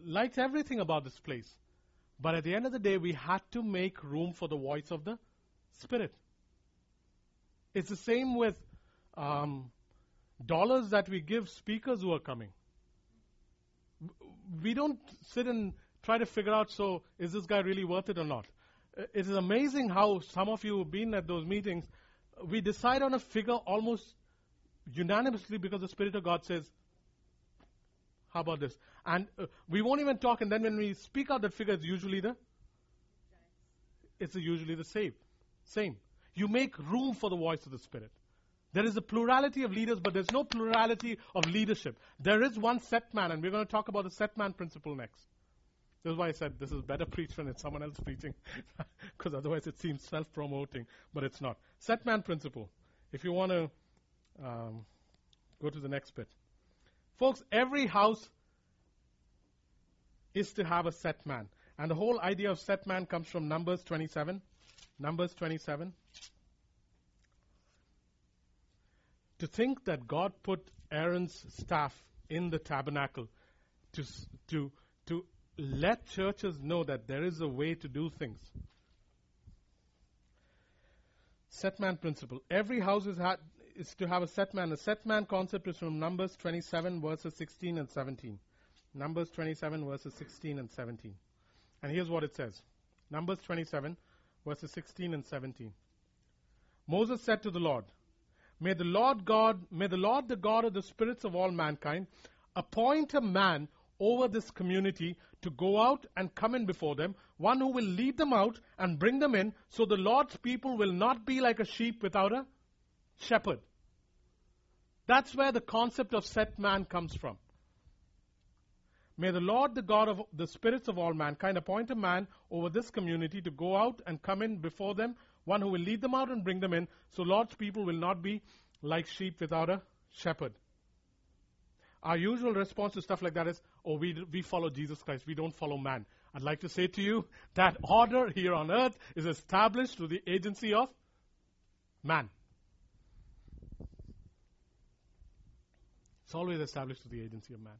liked everything about this place. But at the end of the day, we had to make room for the voice of the Spirit. It's the same with um, dollars that we give speakers who are coming. We don't sit and try to figure out, so is this guy really worth it or not? It is amazing how some of you have been at those meetings we decide on a figure almost unanimously because the Spirit of God says, how about this? And uh, we won't even talk, and then when we speak out that figure, it's usually the it's usually the same. Same. You make room for the voice of the Spirit. There is a plurality of leaders, but there's no plurality of leadership. There is one set man, and we're going to talk about the set man principle next. This is why I said this is better preached when it's someone else preaching, because otherwise it seems self promoting, but it's not. Set man principle. If you want to um, go to the next bit. Folks, every house is to have a set man. And the whole idea of set man comes from Numbers 27. Numbers 27. To think that God put Aaron's staff in the tabernacle to, to, to let churches know that there is a way to do things. Set man principle. Every house is, ha- is to have a set man. The set man concept is from Numbers 27, verses 16 and 17. Numbers 27, verses 16 and 17. And here's what it says Numbers 27, verses 16 and 17. Moses said to the Lord, May the Lord God, may the Lord, the God of the spirits of all mankind, appoint a man over this community to go out and come in before them, one who will lead them out and bring them in, so the Lord's people will not be like a sheep without a shepherd. That's where the concept of set man comes from. May the Lord, the God of the spirits of all mankind, appoint a man over this community to go out and come in before them, one who will lead them out and bring them in, so Lord's people will not be like sheep without a shepherd. Our usual response to stuff like that is, oh, we, we follow Jesus Christ, we don't follow man. I'd like to say to you that order here on earth is established through the agency of man. It's always established through the agency of man.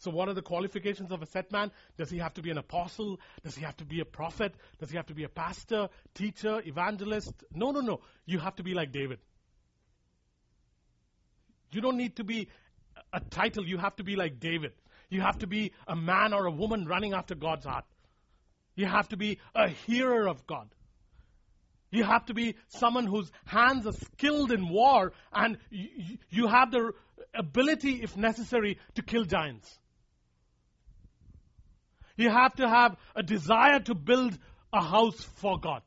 So, what are the qualifications of a set man? Does he have to be an apostle? Does he have to be a prophet? Does he have to be a pastor, teacher, evangelist? No, no, no. You have to be like David. You don't need to be a title. You have to be like David. You have to be a man or a woman running after God's heart. You have to be a hearer of God. You have to be someone whose hands are skilled in war and you, have the ability, if necessary, to kill giants. You have to have a desire to build a house for God.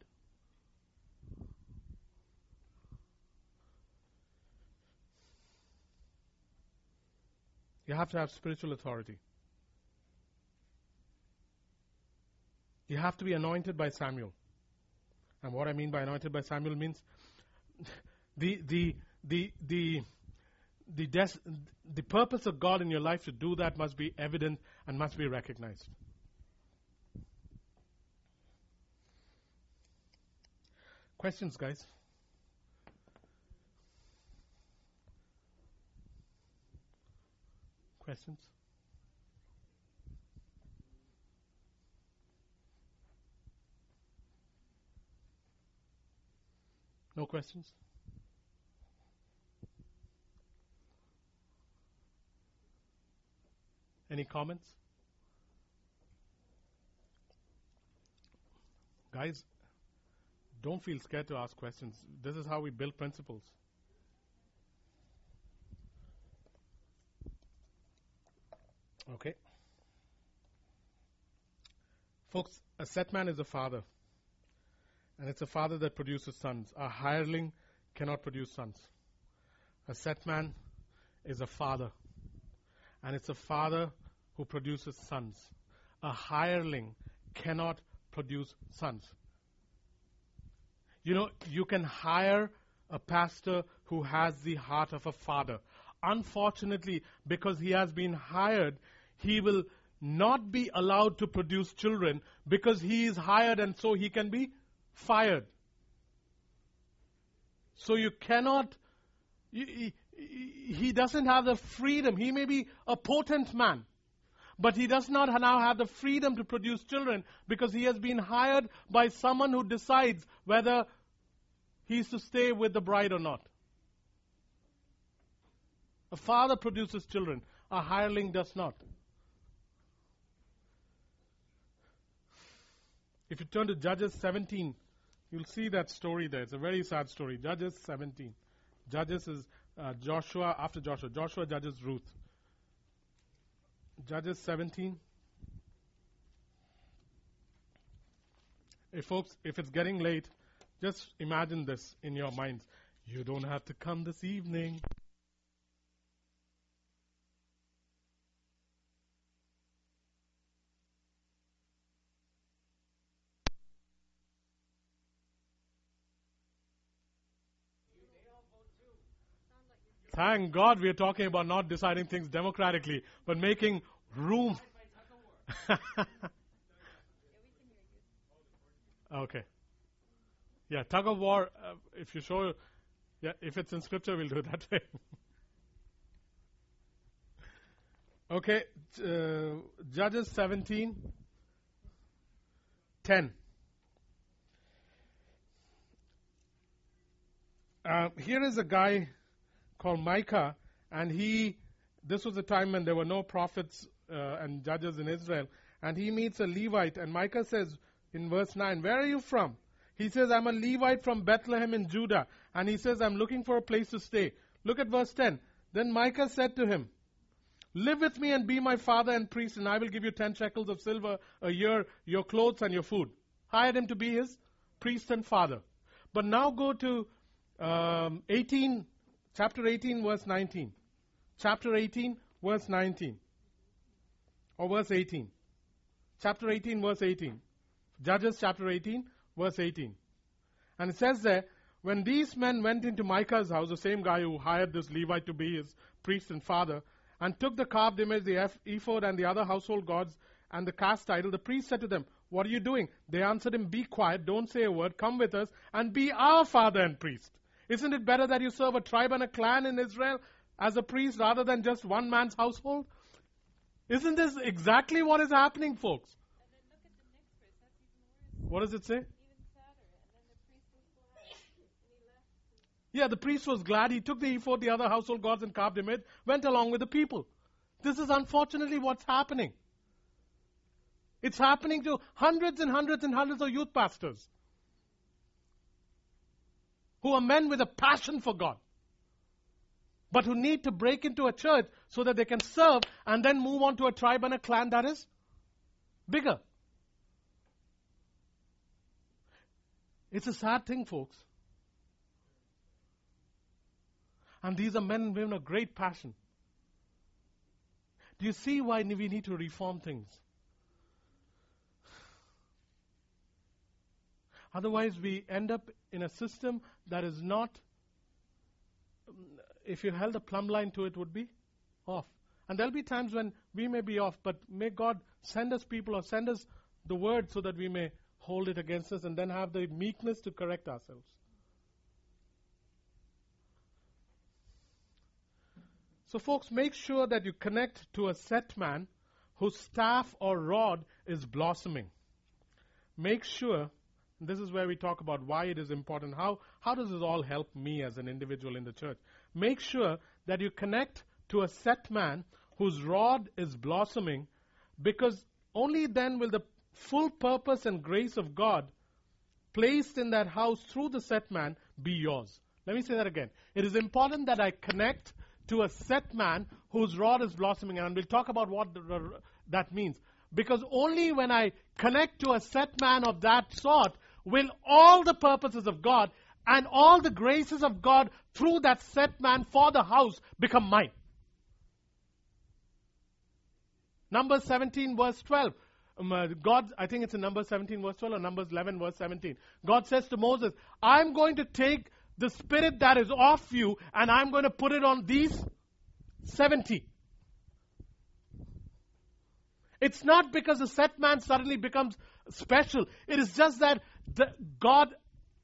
You have to have spiritual authority. You have to be anointed by Samuel. And what I mean by anointed by Samuel means the the the the the, des- the purpose of God in your life to do that must be evident and must be recognized. Questions, guys? Questions? No questions? Any comments? Guys, don't feel scared to ask questions. This is how we build principles. Okay. Folks, a set man is a father. And it's a father that produces sons. A hireling cannot produce sons. A set man is a father. And it's a father who produces sons. A hireling cannot produce sons. You know, you can hire a pastor who has the heart of a father. Unfortunately, because he has been hired, he will not be allowed to produce children because he is hired and so he can be fired. So you cannot, he, doesn't have the freedom. He may be a potent man, but he does not now have the freedom to produce children because he has been hired by someone who decides whether he is to stay with the bride or not. A father produces children, a hireling does not. If you turn to Judges 17, You'll see that story there. It's a very sad story. Judges 17. Judges is uh, Joshua after Joshua. Joshua judges Ruth. Judges 17. Hey, folks, if it's getting late, just imagine this in your minds. You don't have to come this evening. Thank God we are talking about not deciding things democratically, but making room. okay. Yeah, tug of war, uh, if you show, yeah, if it's in scripture, we'll do it that way. okay, uh, Judges 17, 10. Uh, here is a guy called Micah, and he, this was a time when there were no prophets uh, and judges in Israel, and he meets a Levite, and Micah says in verse 9, Where are you from? He says, I'm a Levite from Bethlehem in Judah, and he says, I'm looking for a place to stay. Look at verse 10. Then Micah said to him, Live with me and be my father and priest, and I will give you ten shekels of silver a year, your clothes and your food. Hired him to be his priest and father. But now go to um, 18 Chapter 18, verse 19. Chapter 18, verse 19. Or verse 18. Chapter 18, verse 18. Judges chapter 18, verse 18. And it says there, when these men went into Micah's house, the same guy who hired this Levite to be his priest and father, and took the carved image, the ephod, and the other household gods, and the cast idol, the priest said to them, What are you doing? They answered him, Be quiet, don't say a word, come with us, and be our father and priest. Isn't it better that you serve a tribe and a clan in Israel as a priest rather than just one man's household? Isn't this exactly what is happening, folks? What does it say? Yeah, the priest was glad. He took the ephod, the other household gods, and carved image, went along with the people. This is unfortunately what's happening. It's happening to hundreds and hundreds and hundreds of youth pastors who are men with a passion for God, but who need to break into a church so that they can serve and then move on to a tribe and a clan that is bigger. It's a sad thing, folks. And these are men and women of great passion. Do you see why we need to reform things? Otherwise, we end up in a system that is not, if you held a plumb line to it, would be off. And there'll be times when we may be off, but may God send us people or send us the word so that we may hold it against us and then have the meekness to correct ourselves. So, folks, make sure that you connect to a set man whose staff or rod is blossoming. Make sure this is where we talk about why it is important. How, how does this all help me as an individual in the church? Make sure that you connect to a set man whose rod is blossoming because only then will the full purpose and grace of God placed in that house through the set man be yours. Let me say that again. It is important that I connect to a set man whose rod is blossoming, and we'll talk about what that means. Because only when I connect to a set man of that sort will all the purposes of God and all the graces of God through that set man for the house become mine. Numbers 17 verse 12. Um, uh, God, I think it's in Numbers 17 verse 12 or Numbers 11 verse 17. God says to Moses, I'm going to take the spirit that is off you and I'm going to put it on these 70. It's not because the set man suddenly becomes special. It is just that the, God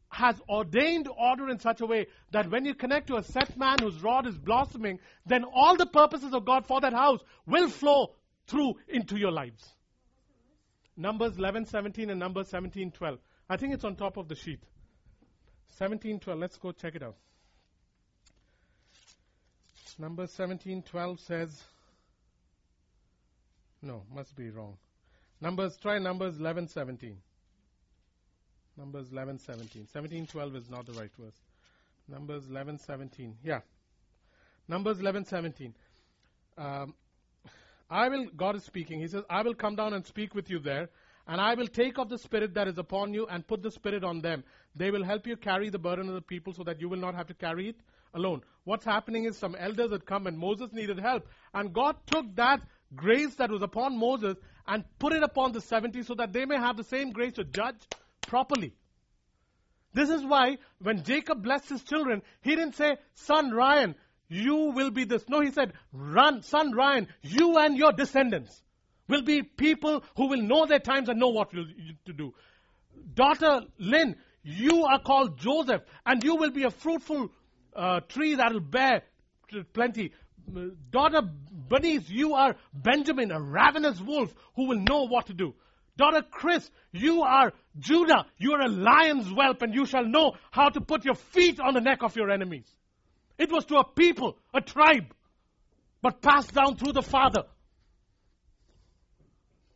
has ordained order in such a way that when you connect to a set man whose rod is blossoming, then all the purposes of God for that house will flow through into your lives. Numbers 11, 17 and Numbers 17, 12. I think it's on top of the sheet. 17, 12. Let's go check it out. Numbers 17, 12 says, no, must be wrong. Numbers, try Numbers 11, 17. Numbers 11, 17. 17, 12 is not the right verse. Numbers 11, 17. Yeah. Numbers 11, 17. Um, I will, God is speaking. He says, I will come down and speak with you there, and I will take of the Spirit that is upon you and put the Spirit on them. They will help you carry the burden of the people so that you will not have to carry it alone. What's happening is some elders had come and Moses needed help, and God took that grace that was upon Moses and put it upon the 70 so that they may have the same grace to judge properly. This is why when Jacob blessed his children, he didn't say, Son Ryan, you will be this. No, he said, Run, son Ryan, you and your descendants will be people who will know their times and know what to do. Daughter Lynn, you are called Joseph, and you will be a fruitful uh, tree that will bear plenty. Daughter Bernice, you are Benjamin, a ravenous wolf who will know what to do. Daughter Chris, you are Judah, you are a lion's whelp, and you shall know how to put your feet on the neck of your enemies. It was to a people, a tribe, but passed down through the father.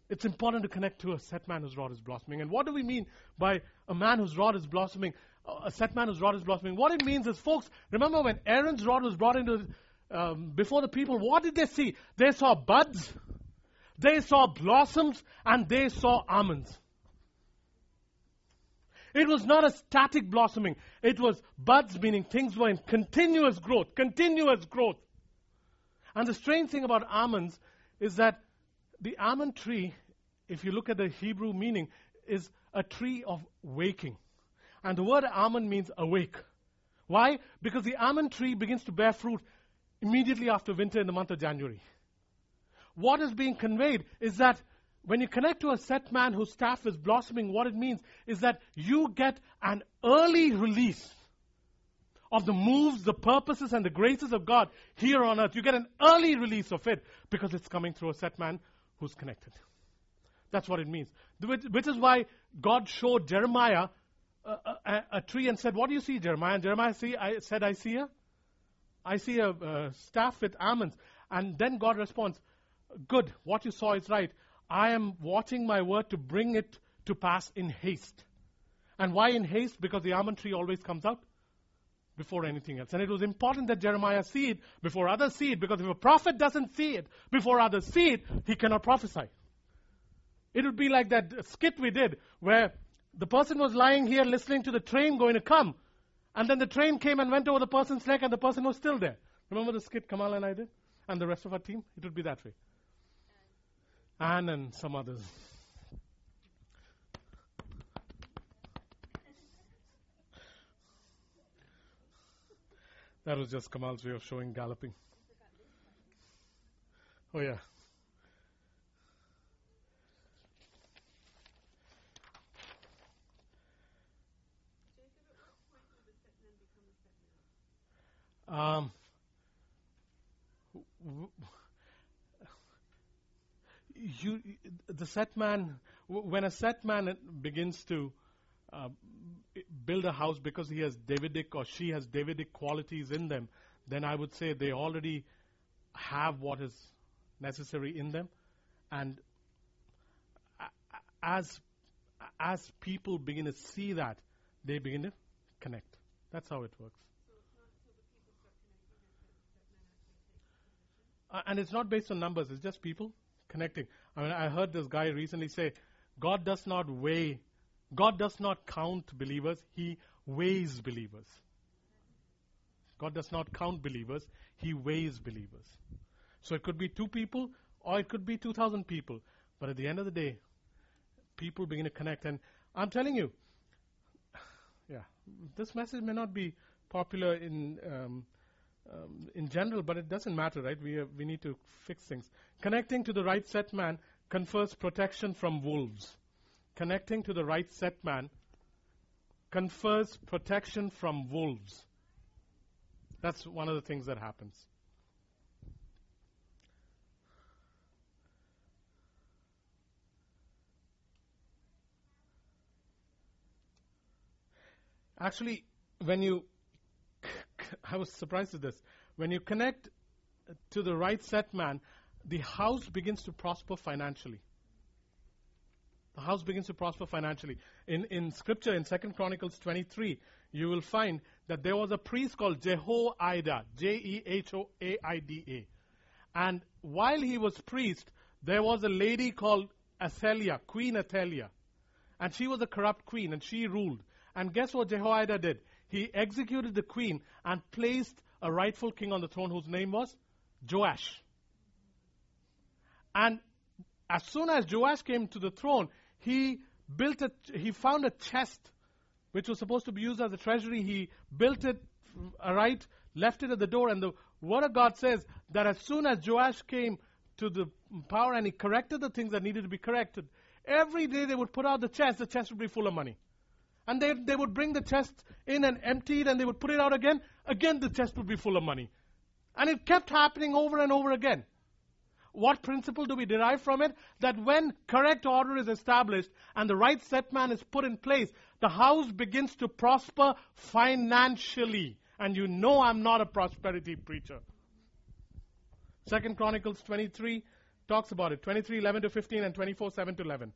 It's important to connect to a set man whose rod is blossoming. And what do we mean by a man whose rod is blossoming? A set man whose rod is blossoming. What it means is, folks, remember when Aaron's rod was brought into um, before the people, what did they see? They saw buds, they saw blossoms, and they saw almonds. It was not a static blossoming. It was buds, meaning things were in continuous growth, continuous growth. And the strange thing about almonds is that the almond tree, if you look at the Hebrew meaning, is a tree of waking. And the word almond means awake. Why? Because the almond tree begins to bear fruit immediately after winter in the month of January. What is being conveyed is that when you connect to a set man whose staff is blossoming, what it means is that you get an early release of the moves, the purposes, and the graces of God here on earth. You get an early release of it because it's coming through a set man who's connected. That's what it means. Which is why God showed Jeremiah a, a, a tree and said, What do you see, Jeremiah? And Jeremiah see, I said, I see a, I see a, a staff with almonds. And then God responds, Good, what you saw is right. I am watching my word to bring it to pass in haste. And why in haste? Because the almond tree always comes out before anything else. And it was important that Jeremiah see it before others see it, because if a prophet doesn't see it before others see it, he cannot prophesy. It would be like that skit we did where the person was lying here listening to the train going to come, and then the train came and went over the person's neck, and the person was still there. Remember the skit Kamal and I did? And the rest of our team? It would be that way. Anne and some others. That was just Kamal's way of showing galloping. Oh, yeah. Um, you, the set man, when a set man begins to uh, build a house because he has Davidic or she has Davidic qualities in them, then I would say they already have what is necessary in them. And as, as people begin to see that, they begin to connect. That's how it works. Uh, and it's not based on numbers, it's just people connecting. I mean, I heard this guy recently say, God does not weigh, God does not count believers, He weighs believers. God does not count believers, He weighs believers. So it could be two people or it could be 2,000 people. But at the end of the day, people begin to connect. And I'm telling you, yeah, this message may not be popular in um, um, in general, but it doesn't matter, right? We, have, we need to fix things. Connecting to the right set man confers protection from wolves. Connecting to the right set man confers protection from wolves. That's one of the things that happens. Actually, when you I was surprised at this. When you connect to the right set man, the house begins to prosper financially. the house begins to prosper financially. In, in scripture, in 2 Chronicles 23, you will find that there was a priest called Jehoiada, J E H O A I D A. And while he was priest, there was a lady called Athaliah, Queen Athaliah. And she was a corrupt queen, and she ruled. And guess what Jehoiada did? He executed the queen and placed a rightful king on the throne whose name was Joash. And as soon as Joash came to the throne, he built a, he found a chest which was supposed to be used as a treasury. He built it right, left it at the door, and the word of God says that as soon as Joash came to the power and he corrected the things that needed to be corrected, every day they would put out the chest, the chest would be full of money. And they, they would bring the chest in and empty it, and they would put it out again. Again, the chest would be full of money. And it kept happening over and over again. What principle do we derive from it? That when correct order is established and the right set man is put in place, the house begins to prosper financially. And you know I'm not a prosperity preacher. Second Chronicles 23 talks about it. 23, 11 to 15 and 24, 7 to 11.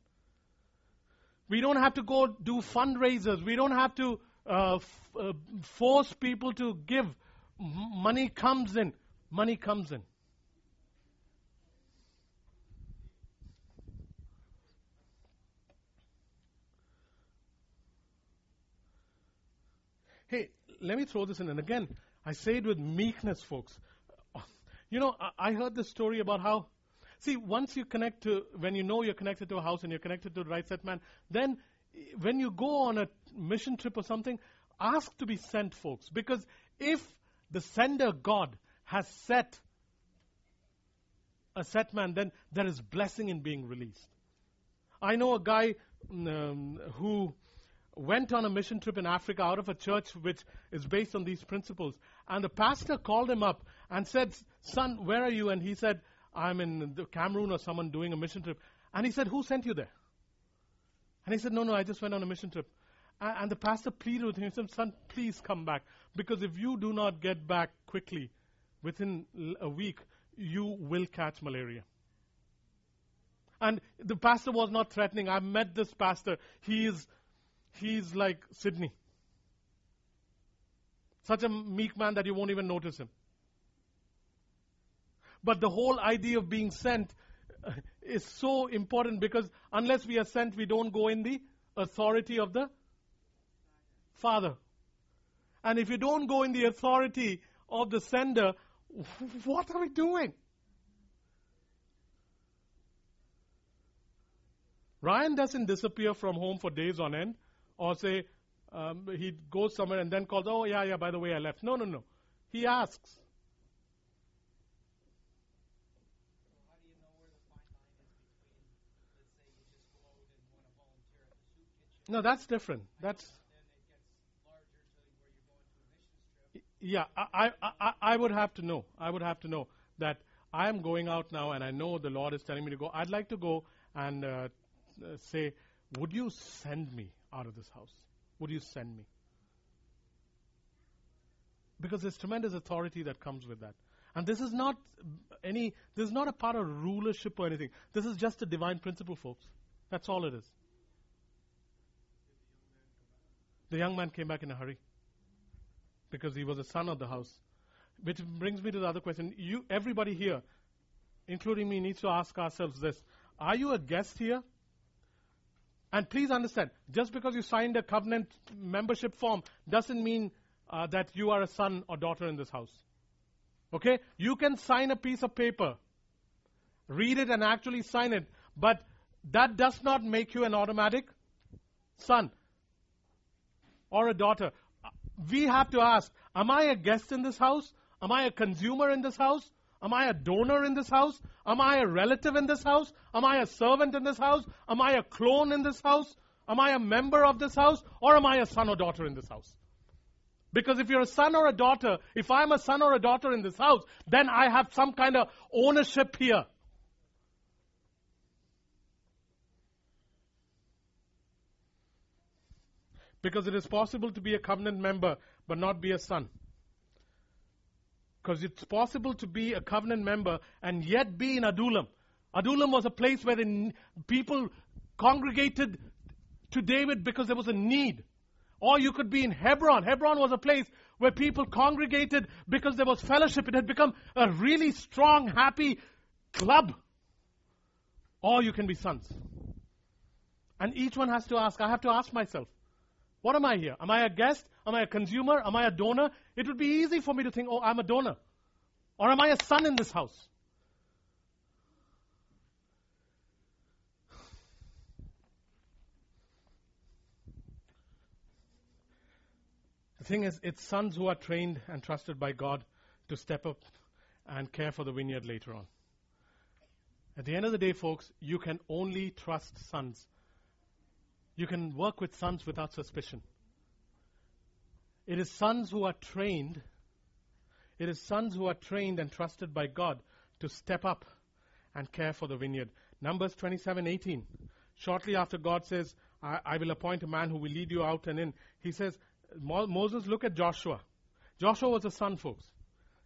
We don't have to go do fundraisers. We don't have to uh, f- uh, force people to give. M- money comes in. Money comes in. Hey, let me throw this in. And again, I say it with meekness, folks. You know, I, I heard this story about how, see, once you connect to, when you know you're connected to a house and you're connected to the right set man, then when you go on a mission trip or something, ask to be sent, folks. Because if the sender, God, has set a set man, then there is blessing in being released. I know a guy um, who went on a mission trip in Africa out of a church which is based on these principles. And the pastor called him up and said, Son, where are you? And he said, I'm in the Cameroon or someone doing a mission trip. And he said, Who sent you there? And he said, No, no, I just went on a mission trip. And, the pastor pleaded with him. He said, Son, please come back. Because if you do not get back quickly, within a week, you will catch malaria. And the pastor was not threatening. I met this pastor. He is he's like Sydney. Such a meek man that you won't even notice him. But the whole idea of being sent uh, is so important because unless we are sent, we don't go in the authority of the Father. And if you don't go in the authority of the sender, what are we doing? Ryan doesn't disappear from home for days on end or say um, he goes somewhere and then calls, oh, yeah, yeah, by the way, I left. No, no, no. He asks. How do you know where the fine line is between, let's say you just go out and want to volunteer at the soup kitchen, No, that's different. That's then it gets larger to where you're going to a mission trip. yeah. I, I, I, I would have to know. I would have to know that I am going out now, and I know the Lord is telling me to go. I'd like to go and uh, uh, say, would you send me out of this house? Would you send me? Because there's tremendous authority that comes with that. And this is not any, this is not a part of rulership or anything. This is just a divine principle, folks. That's all it is. The young man came back in a hurry because he was a son of the house. Which brings me to the other question. You, everybody here, including me, needs to ask ourselves this: Are you a guest here? And please understand, just because you signed a covenant membership form doesn't mean uh, that you are a son or daughter in this house. Okay? You can sign a piece of paper, read it, and actually sign it, but that does not make you an automatic son or a daughter. We have to ask Am I a guest in this house? Am I a consumer in this house? Am I a donor in this house? Am I a relative in this house? Am I a servant in this house? Am I a clone in this house? Am I a member of this house? Or am I a son or daughter in this house? Because if you're a son or a daughter, if I'm a son or a daughter in this house, then I have some kind of ownership here. Because it is possible to be a covenant member but not be a son. Because it's possible to be a covenant member and yet be in Adullam. Adullam was a place where the people congregated to David because there was a need. Or you could be in Hebron. Hebron was a place where people congregated because there was fellowship. It had become a really strong, happy club. Or you can be sons. And each one has to ask, I have to ask myself, what am I here? Am I a guest? Am I a consumer? Am I a donor? It would be easy for me to think, oh, I'm a donor. Or am I a son in this house? The thing is, it's sons who are trained and trusted by God to step up and care for the vineyard later on. At the end of the day, folks, you can only trust sons. You can work with sons without suspicion. It is sons who are trained, it is sons who are trained and trusted by God to step up and care for the vineyard. Numbers 27:18. Shortly after God says, I, I will appoint a man who will lead you out and in, he says, Moses, look at Joshua. Joshua was a son, folks.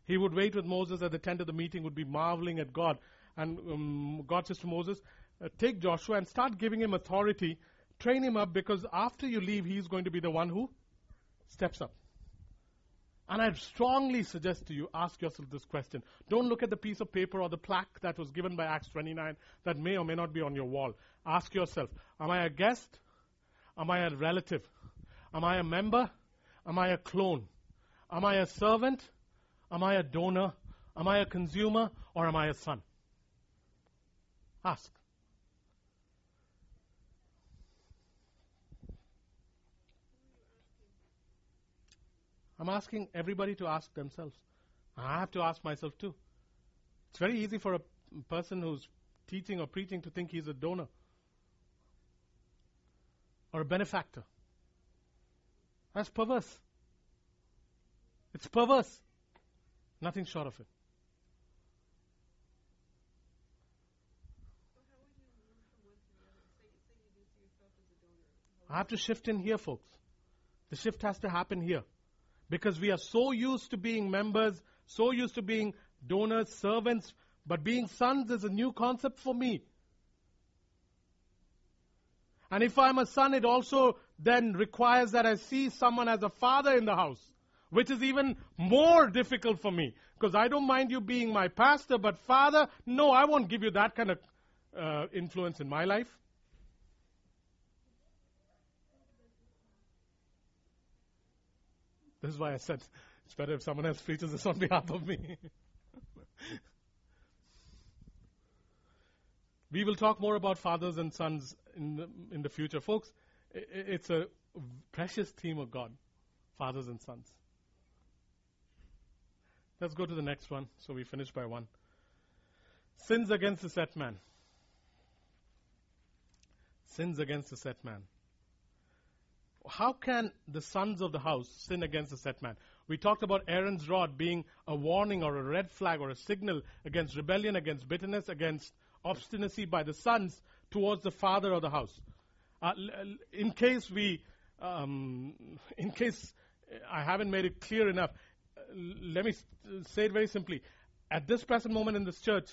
He would wait with Moses at the tent of the meeting, would be marveling at God. And um, God says to Moses, uh, Take Joshua and start giving him authority, train him up, because after you leave, he's going to be the one who steps up. And I strongly suggest to you, ask yourself this question. Don't look at the piece of paper or the plaque that was given by Acts 29 that may or may not be on your wall. Ask yourself, am I a guest? Am I a relative? Am I a member? Am I a clone? Am I a servant? Am I a donor? Am I a consumer? Or am I a son? Ask. I'm asking everybody to ask themselves. I have to ask myself too. It's very easy for a person who's teaching or preaching to think he's a donor or a benefactor. That's perverse. It's perverse. Nothing short of it. I have to shift in here, folks. The shift has to happen here. Because we are so used to being members, so used to being donors, servants, but being sons is a new concept for me. And if I'm a son, it also then requires that I see someone as a father in the house, which is even more difficult for me. Because I don't mind you being my pastor, but father, no, I won't give you that kind of uh, influence in my life. This is why I said it's better if someone else preaches this on behalf of me. we will talk more about fathers and sons in the, in the future. Folks, it's a precious theme of God fathers and sons. Let's go to the next one. So we finish by one. Sins against the set man. Sins against the set man. How can the sons of the house sin against the set man? We talked about Aaron's rod being a warning or a red flag or a signal against rebellion, against bitterness, against obstinacy by the sons towards the father of the house. Uh, in case we, um, in case I haven't made it clear enough, uh, let me say it very simply. At this present moment in this church,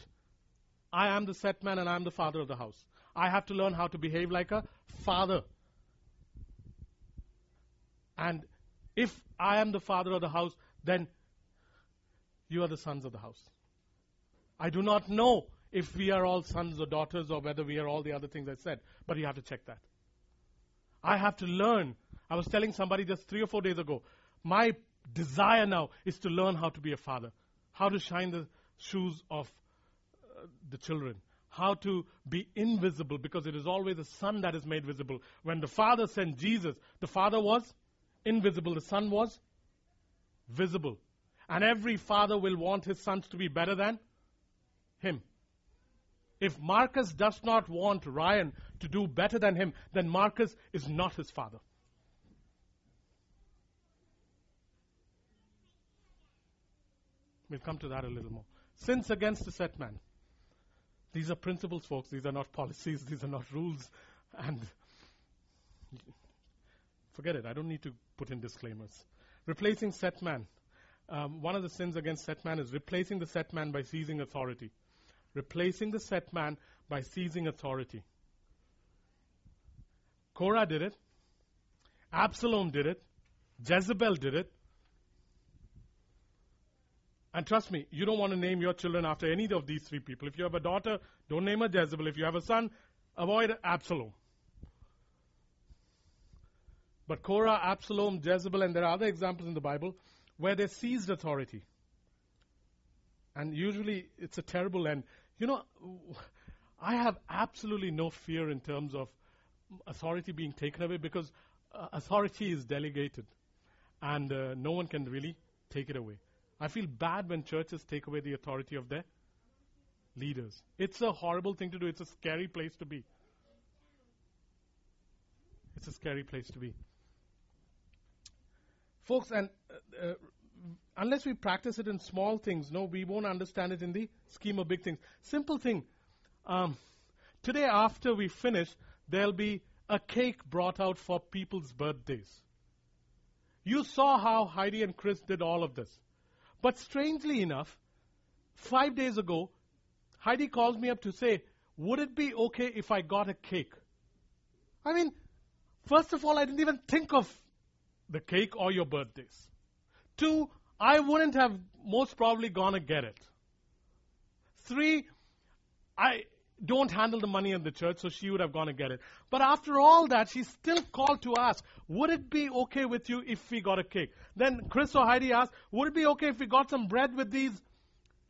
I am the set man and I am the father of the house. I have to learn how to behave like a father. And if I am the father of the house, then you are the sons of the house. I do not know if we are all sons or daughters or whether we are all the other things I said, but you have to check that. I have to learn. I was telling somebody just three or four days ago, my desire now is to learn how to be a father, how to shine the shoes of uh, the children, how to be invisible because it is always the son that is made visible. When the father sent Jesus, the father was invisible, the son was visible. And every father will want his sons to be better than him. If Marcus does not want Ryan to do better than him, then Marcus is not his father. We'll come to that a little more. Sins against the set man. These are principles, folks. These are not policies. These are not rules. And forget it. I don't need to put in disclaimers. Replacing set man. Um, one of the sins against set man is replacing the set man by seizing authority. Replacing the set man by seizing authority. Korah did it. Absalom did it. Jezebel did it. And trust me, you don't want to name your children after any of these three people. If you have a daughter, don't name her Jezebel. If you have a son, avoid Absalom. But Korah, Absalom, Jezebel, and there are other examples in the Bible where they seized authority. And usually it's a terrible end. You know, I have absolutely no fear in terms of authority being taken away because uh, authority is delegated and uh, no one can really take it away. I feel bad when churches take away the authority of their leaders. It's a horrible thing to do. It's a scary place to be. It's a scary place to be. Folks, and uh, uh, unless we practice it in small things, no, we won't understand it in the scheme of big things. Simple thing. Um, today, after we finish, there'll be a cake brought out for people's birthdays. You saw how Heidi and Chris did all of this. But strangely enough, five days ago, Heidi called me up to say, Would it be okay if I got a cake? I mean, first of all, I didn't even think of the cake or your birthdays. Two, I wouldn't have most probably gone to get it. Three, I don't handle the money in the church, so she would have gone to get it. But after all that, she still called to ask, would it be okay with you if we got a cake? Then Chris or Heidi asked, would it be okay if we got some bread with these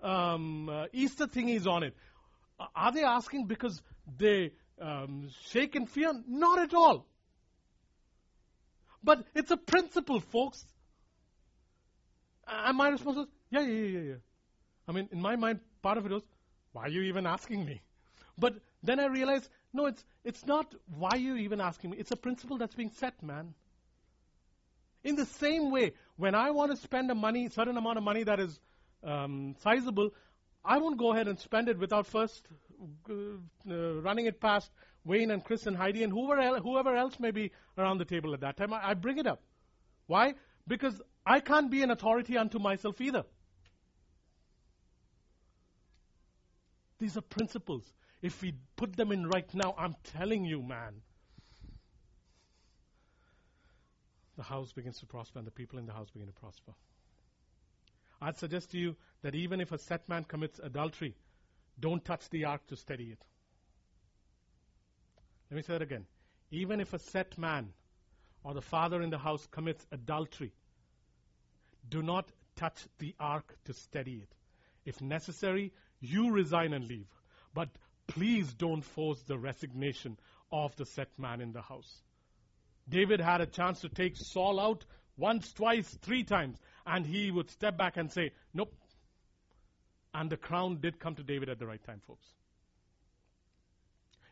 um, uh, Easter thingies on it? Are they asking because they um, shake in fear? Not at all. But it's a principle, folks. And my response was, yeah, yeah, yeah, yeah. I mean, in my mind, part of it was, why are you even asking me? But then I realized, no, it's, it's not why you even asking me. It's a principle that's being set, man. In the same way, when I want to spend a money, certain amount of money that is um, sizable, I won't go ahead and spend it without first uh, running it past Wayne and Chris and Heidi and whoever else, whoever else may be around the table at that time. I, I bring it up. Why? Because I can't be an authority unto myself either. These are principles. If we put them in right now, I'm telling you, man, the house begins to prosper and the people in the house begin to prosper. I'd suggest to you that even if a set man commits adultery, don't touch the ark to steady it. Let me say that again. Even if a set man or the father in the house commits adultery, do not touch the ark to steady it. If necessary, you resign and leave. But please don't force the resignation of the set man in the house. David had a chance to take Saul out once, twice, three times, and he would step back and say, Nope. And the crown did come to David at the right time, folks.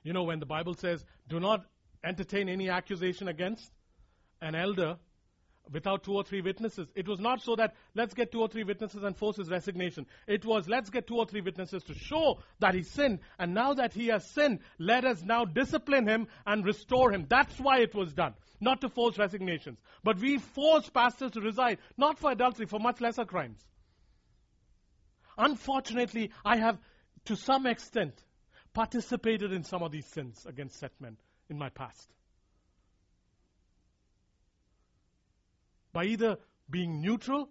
You know, when the Bible says, do not entertain any accusation against an elder without two or three witnesses. It was not so that let's get two or three witnesses and force his resignation. It was let's get two or three witnesses to show that he sinned. And now that he has sinned, let us now discipline him and restore him. That's why it was done. Not to force resignations. But we force pastors to resign, not for adultery, for much lesser crimes. Unfortunately, I have, to some extent, participated in some of these sins against set men in my past. By either being neutral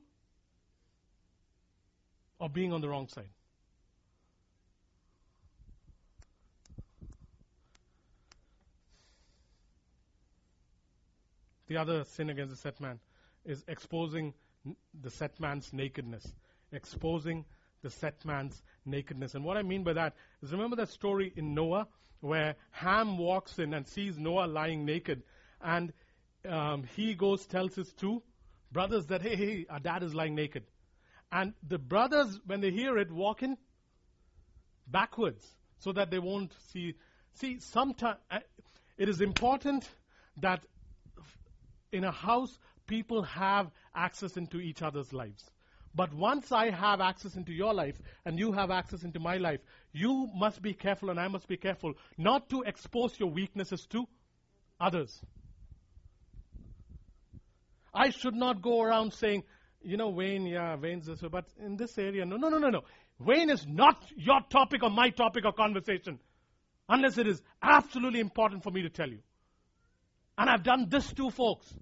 or being on the wrong side. The other sin against the set man is exposing the set man's nakedness, exposing the set man's nakedness. And what I mean by that remember that story in Noah where Ham walks in and sees Noah lying naked, and um, he goes tells his two brothers that hey, hey, our dad is lying naked, and the brothers when they hear it walk in backwards so that they won't see. See, sometimes uh, it is important that in a house people have access into each other's lives. But once I have access into your life and you have access into my life, you must be careful and I must be careful not to expose your weaknesses to others. I should not go around saying, you know, Wayne, yeah, Wayne's this, way, but in this area, no, no, no, no, no. Wayne is not your topic or my topic or conversation unless it is absolutely important for me to tell you. And I've done this to folks.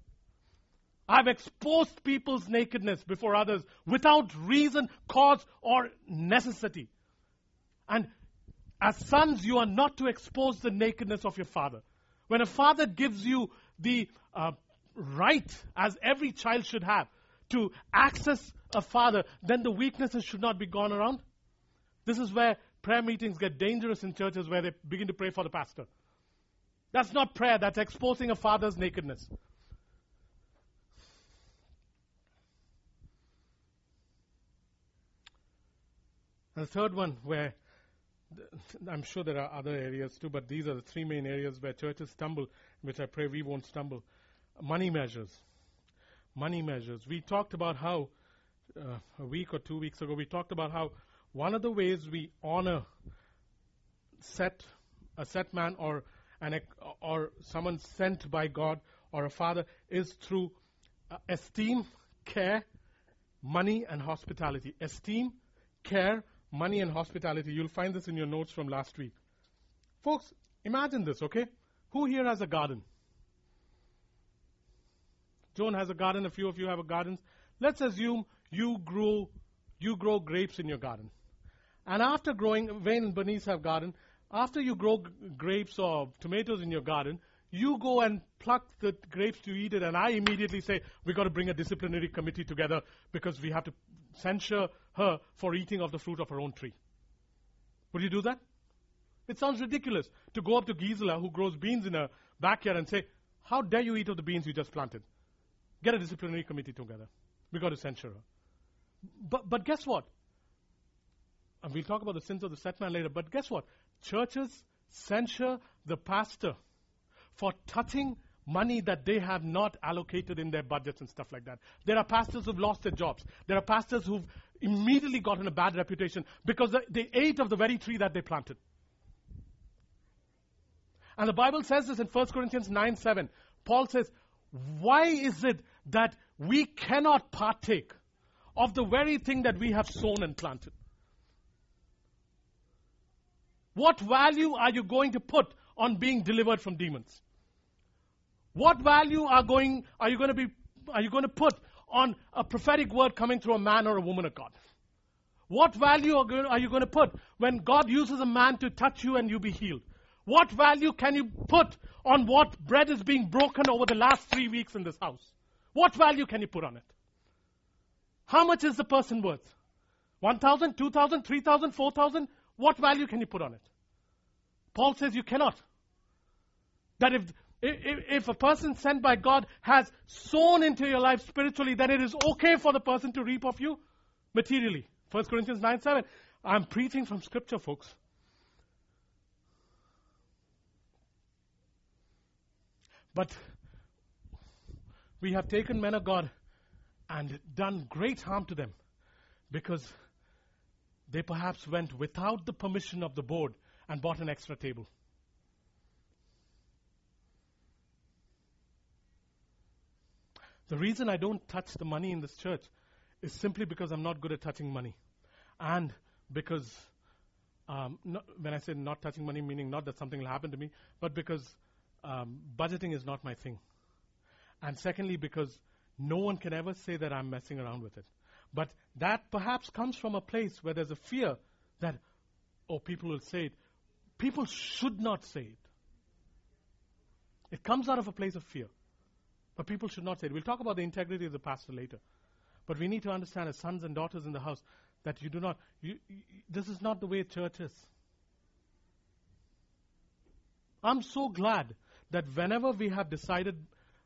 I've exposed people's nakedness before others without reason, cause, or necessity. And as sons, you are not to expose the nakedness of your father. When a father gives you the uh, right, as every child should have, to access a father, then the weaknesses should not be gone around. This is where prayer meetings get dangerous in churches where they begin to pray for the pastor. That's not prayer, that's exposing a father's nakedness. And the third one, where I'm sure there are other areas too, but these are the three main areas where churches stumble, which I pray we won't stumble. Money measures. Money measures. We talked about how, uh, a week or two weeks ago, we talked about how one of the ways we honor set a set man or an or someone sent by God or a father is through uh, esteem, care, money, and hospitality. Esteem, care, money and hospitality. You'll find this in your notes from last week. Folks, imagine this, okay? Who here has a garden? Joan has a garden, a few of you have a garden. Let's assume you grow you grow grapes in your garden. And after growing, Wayne and Bernice have garden, after you grow g- grapes or tomatoes in your garden, you go and pluck the grapes to eat it, and I immediately say, we've got to bring a disciplinary committee together because we have to censure her for eating of the fruit of her own tree. Would you do that? It sounds ridiculous to go up to Gisela, who grows beans in her backyard, and say, How dare you eat of the beans you just planted? Get a disciplinary committee together. We've got to censure her. But, but guess what? And we'll talk about the sins of the set man later, but guess what? Churches censure the pastor for touching money that they have not allocated in their budgets and stuff like that. There are pastors who've lost their jobs. There are pastors who've immediately gotten a bad reputation because they ate of the very tree that they planted. And the Bible says this in 1 Corinthians 9 7. Paul says, Why is it that we cannot partake of the very thing that we have sown and planted? What value are you going to put on being delivered from demons? What value are going are you going to be are you going to put on a prophetic word coming through a man or a woman of God? What value are you going to put when God uses a man to touch you and you be healed? What value can you put on what bread is being broken over the last three weeks in this house? What value can you put on it? How much is the person worth? 1,000, 2,000, 3,000, 4,000? What value can you put on it? Paul says you cannot. That if if a person sent by God has sown into your life spiritually, then it is okay for the person to reap of you materially. 1 Corinthians 9 7. I'm preaching from scripture, folks. But we have taken men of God and done great harm to them because they perhaps went without the permission of the board and bought an extra table. The reason I don't touch the money in this church is simply because I'm not good at touching money. And because, um, not, when I say not touching money, meaning not that something will happen to me, but because um, budgeting is not my thing. And secondly, because no one can ever say that I'm messing around with it. But that perhaps comes from a place where there's a fear that, oh, people will say it. People should not say it. It comes out of a place of fear. But people should not say it. We'll talk about the integrity of the pastor later. But we need to understand, as sons and daughters in the house, that you do not, you, you, this is not the way church is. I'm so glad that whenever we have decided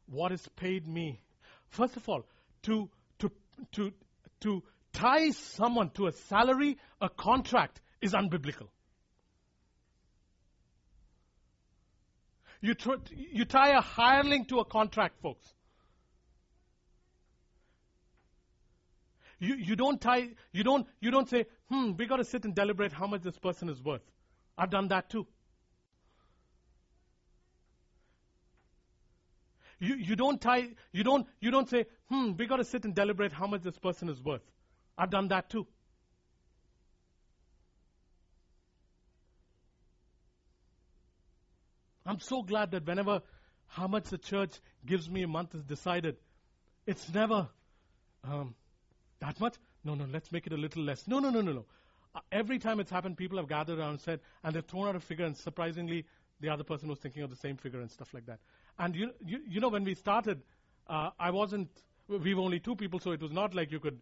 what is paid me, first of all, to, to, to, to tie someone to a salary, a contract, is unbiblical. You, you tie a hireling to a contract, folks. You, you don't tie, you don't, you don't say, hmm, we got to sit and deliberate how much this person is worth. I've done that too. You, you don't tie, you don't, you don't say, hmm, we got to sit and deliberate how much this person is worth. I've done that too. I'm so glad that whenever how much the church gives me a month is decided. It's never um, that much. No, no, let's make it a little less. No, no, no, no, no. Uh, every time it's happened, people have gathered around and said, and they've thrown out a figure, and surprisingly, the other person was thinking of the same figure and stuff like that. And you, you, you know, when we started, uh, I wasn't, we were only two people, so it was not like you could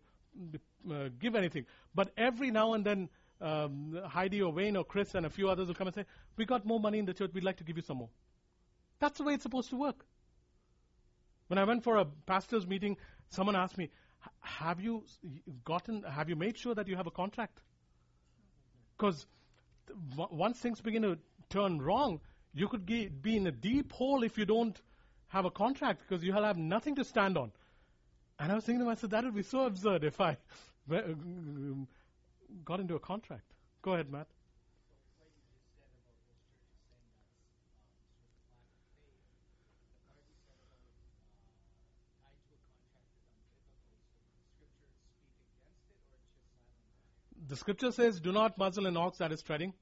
uh, give anything. But every now and then, um, Heidi or Wayne or Chris and a few others will come and say, We got more money in the church, we'd like to give you some more. That's the way it's supposed to work. When I went for a pastor's meeting, someone asked me, Have you gotten, have you made sure that you have a contract? Because once things begin to turn wrong, you could be in a deep hole if you don't have a contract because you'll have nothing to stand on. And I was thinking to myself, that would be so absurd if I got into a contract. Go ahead, Matt. the scripture says, "Do not muzzle an ox that is treading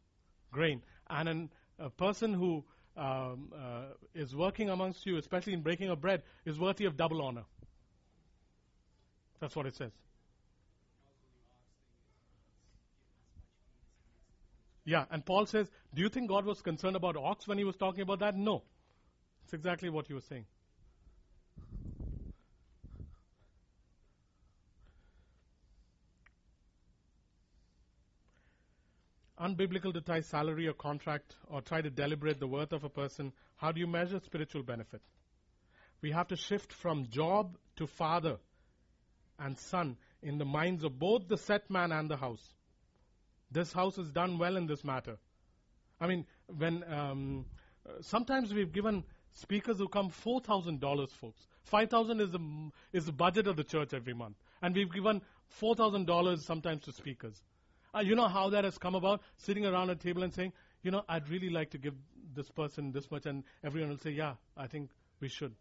grain." And an, a person who um, uh, is working amongst you, especially in breaking of bread, is worthy of double honor. That's what it says. Yeah, and Paul says, Do you think God was concerned about ox when he was talking about that? No. It's exactly what he was saying. unbiblical to tie salary or contract or try to deliberate the worth of a person. How do you measure spiritual benefit? We have to shift from job to father and son in the minds of both the set man and the house. This house has done well in this matter. I mean, when um, sometimes we've given speakers who come four thousand dollars, folks. Five thousand is the is the budget of the church every month, and we've given four thousand dollars sometimes to speakers. Uh, you know how that has come about? Sitting around a table and saying, you know, I'd really like to give this person this much, and everyone will say, yeah, I think we should.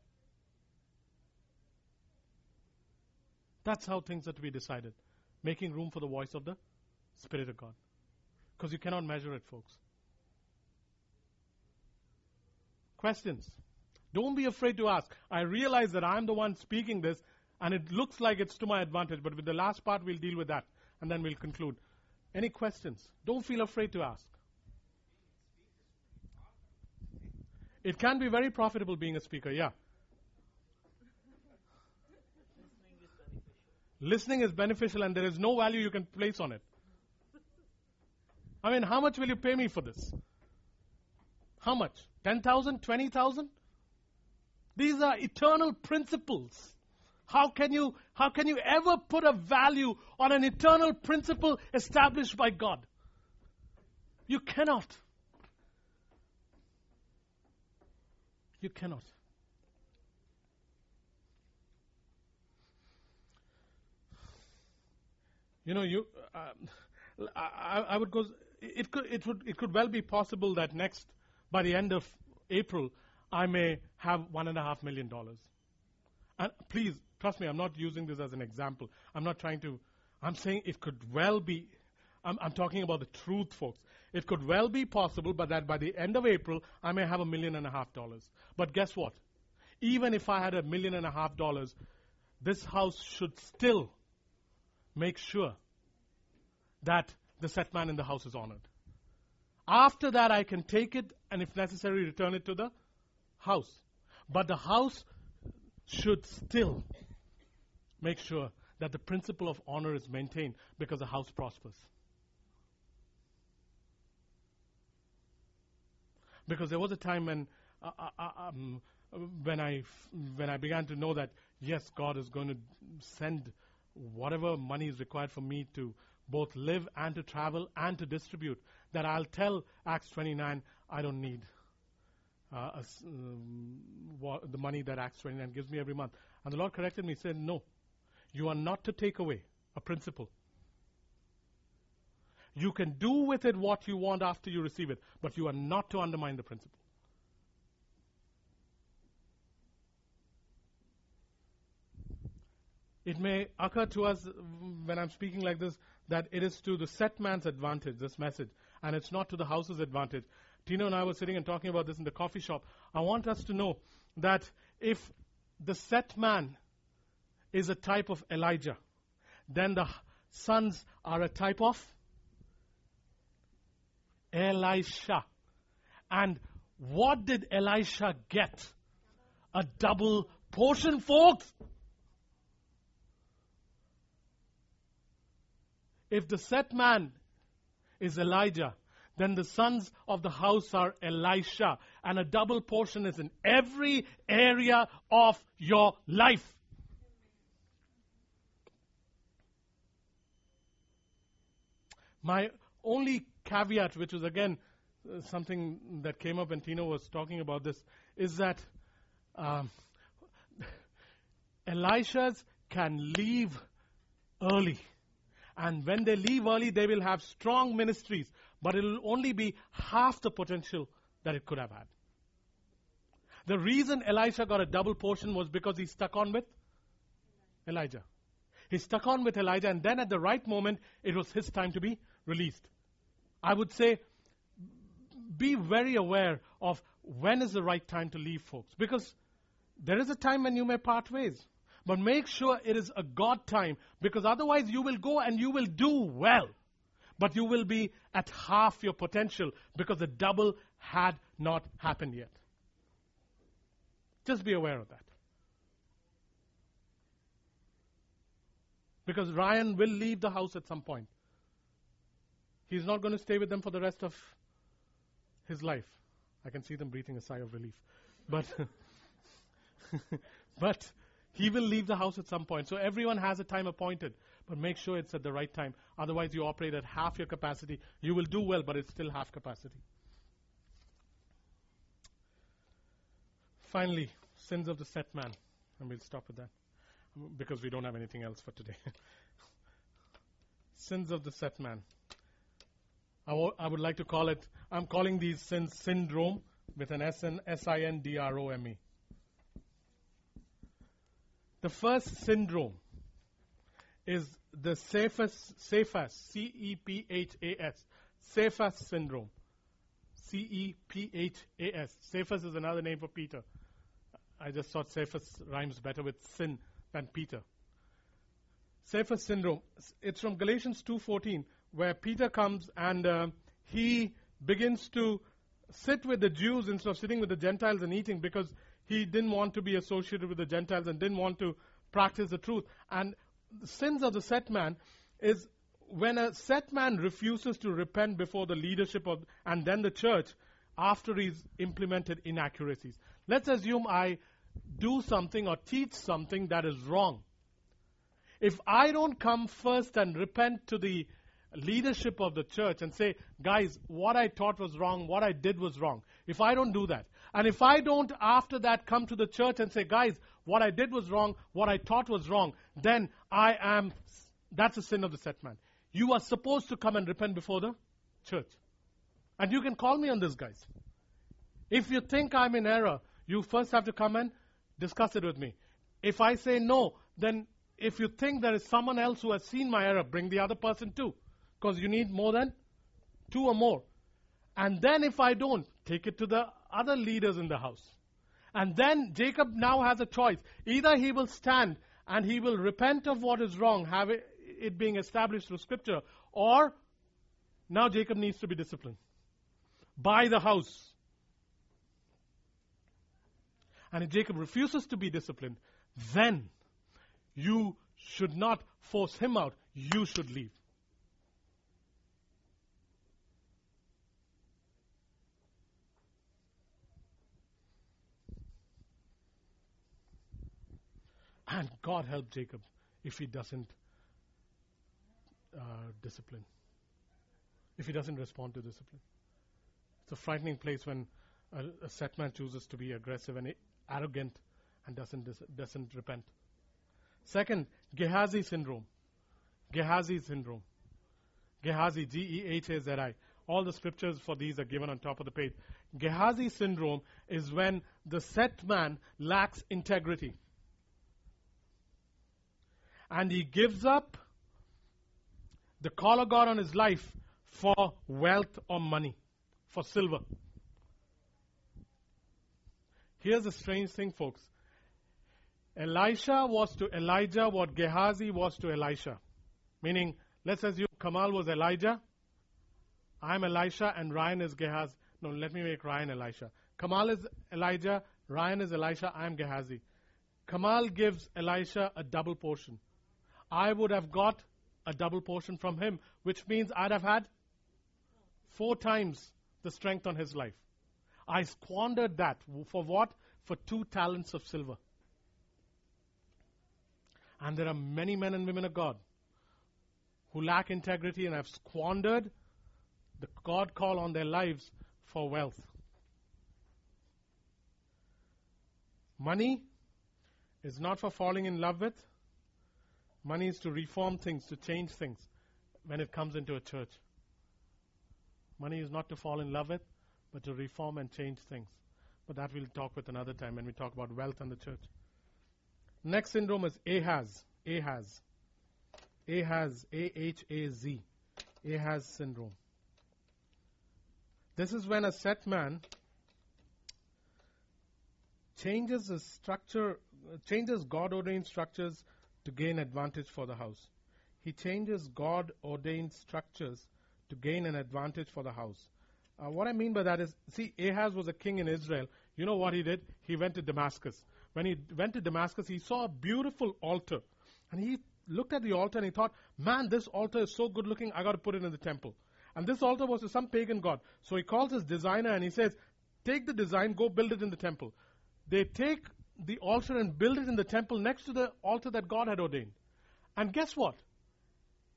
That's how things are to be decided. Making room for the voice of the Spirit of God. Because you cannot measure it, folks. Questions? Don't be afraid to ask. I realize that I'm the one speaking this, and it looks like it's to my advantage, but with the last part, we'll deal with that, and then we'll conclude. Any questions? Don't feel afraid to ask. It can be very profitable being a speaker, yeah. Listening is beneficial and there is no value you can place on it. I mean, how much will you pay me for this? How much? 10,000? 20,000? These are eternal principles. How can you, how can you ever put a value on an eternal principle established by God? You cannot. You cannot. You know, you. Uh, I, I would go. It could. It would. It could well be possible that next, by the end of April, I may have one and a half million dollars. And please, trust me, I'm not using this as an example. I'm not trying to, I'm saying it could well be, I'm, I'm talking about the truth, folks. It could well be possible, but that by the end of April, I may have a million and a half dollars. But guess what? Even if I had a million and a half dollars, this house should still make sure that the set man in the house is honored. After that, I can take it and, if necessary, return it to the house. But the house should still make sure that the principle of honor is maintained because the house prospers. Because there was a time when, uh, uh, uh um, when I when I began to know that yes, God is going to send whatever money is required for me to both live and to travel and to distribute. That I'll tell Acts 29, I don't need uh, um, the money that Acts 29 gives me every month. And the Lord corrected me, said, No, you are not to take away a principle. You can do with it what you want after you receive it, but you are not to undermine the principle. It may occur to us when I'm speaking like this that it is to the set man's advantage, this message, and it's not to the house's advantage. Tino and I were sitting and talking about this in the coffee shop. I want us to know that if the set man is a type of Elijah, then the sons are a type of Elisha. And what did Elisha get? A double portion, folks. If the set man is Elijah, then the sons of the house are Elisha. And a double portion is in every area of your life. My only caveat, which is again uh, something that came up when Tino was talking about this, is that um, Elishas can leave early. And when they leave early, they will have strong ministries, but it will only be half the potential that it could have had. The reason Elisha got a double portion was because he stuck on with Elijah. He stuck on with Elijah, and then at the right moment, it was his time to be released. I would say be very aware of when is the right time to leave, folks, because there is a time when you may part ways. But make sure it is a God time, because otherwise you will go and you will do well, but you will be at half your potential because the double had not happened yet. Just be aware of that. Because Ryan will leave the house at some point. He's not going to stay with them for the rest of his life. I can see them breathing a sigh of relief. But, but he will leave the house at some point. So everyone has a time appointed. But make sure it's at the right time. Otherwise, you operate at half your capacity. You will do well, but it's still half capacity. Finally, sins of the set man. And we'll stop with that because we don't have anything else for today. sins of the set man. I, w- I would like to call it, I'm calling these sins syndrome with an S N S I N D R O M E. The first syndrome is the Cephas, Cephas, C E P H A S, Cephas syndrome. C E P H A S. Cephas is another name for Peter. I just thought Cephas rhymes better with sin than Peter. Cephas syndrome. It's from Galatians 2:14 where Peter comes and uh, he begins to sit with the Jews instead of sitting with the Gentiles and eating because he didn't want to be associated with the Gentiles and didn't want to practice the truth. And the sins of the set man is when a set man refuses to repent before the leadership of and then the church after he's implemented inaccuracies. Let's assume I do something or teach something that is wrong. If I don't come first and repent to the leadership of the church and say, guys, what I taught was wrong, what I did was wrong. If I don't do that, and if I don't after that come to the church and say, guys, what I did was wrong, what I taught was wrong, then I am, that's a sin of the set man. You are supposed to come and repent before the church. And you can call me on this, guys. If you think I'm in error, you first have to come and discuss it with me. If I say no, then if you think there is someone else who has seen my error, bring the other person too because you need more than two or more. And then if I don't, take it to the other leaders in the house. And then Jacob now has a choice. Either he will stand and he will repent of what is wrong, have it, it being established through scripture, or now Jacob needs to be disciplined by the house. And if Jacob refuses to be disciplined, then you should not force him out. You should leave. And God help Jacob if he doesn't uh, discipline, if he doesn't respond to discipline. It's a frightening place when a, a set man chooses to be aggressive and arrogant and doesn't doesn't repent. Second, Gehazi syndrome. Gehazi syndrome. Gehazi, G E H A Z I. All the scriptures for these are given on top of the page. Gehazi syndrome is when the set man lacks integrity and he gives up the call of God on his life for wealth or money, for silver. Here's the strange thing, folks. Elisha was to Elijah what Gehazi was to Elisha. Meaning, let's assume Kamal was Elijah, I'm Elisha, and Ryan is Gehazi. No, let me make Ryan Elisha. Kamal is Elijah, Ryan is Elisha, I'm Gehazi. Kamal gives Elisha a double portion. I would have got a double portion from him, which means I'd have had four times the strength on his life. I squandered that. For what? For two talents of silver. And there are many men and women of God who lack integrity and have squandered the God call on their lives for wealth. Money is not for falling in love with. Money is to reform things, to change things when it comes into a church. Money is not to fall in love with, but to reform and change things. But that we'll talk with another time when we talk about wealth and the church. Next syndrome is Ahaz. Ahaz. Ahaz. A H A Z. Ahaz syndrome. This is when a set man changes the structure, changes God ordained structures to gain advantage for the house. He changes God ordained structures to gain an advantage for the house. Uh, what I mean by that is, see, Ahaz was a king in Israel. You know what he did? He went to Damascus. When he went to Damascus, he saw a beautiful altar. And he looked at the altar and he thought, man, this altar is so good looking, I got to put it in the temple. And this altar was to some pagan god. So he calls his designer and he says, Take the design, go build it in the temple. They take the altar and build it in the temple next to the altar that God had ordained. And guess what?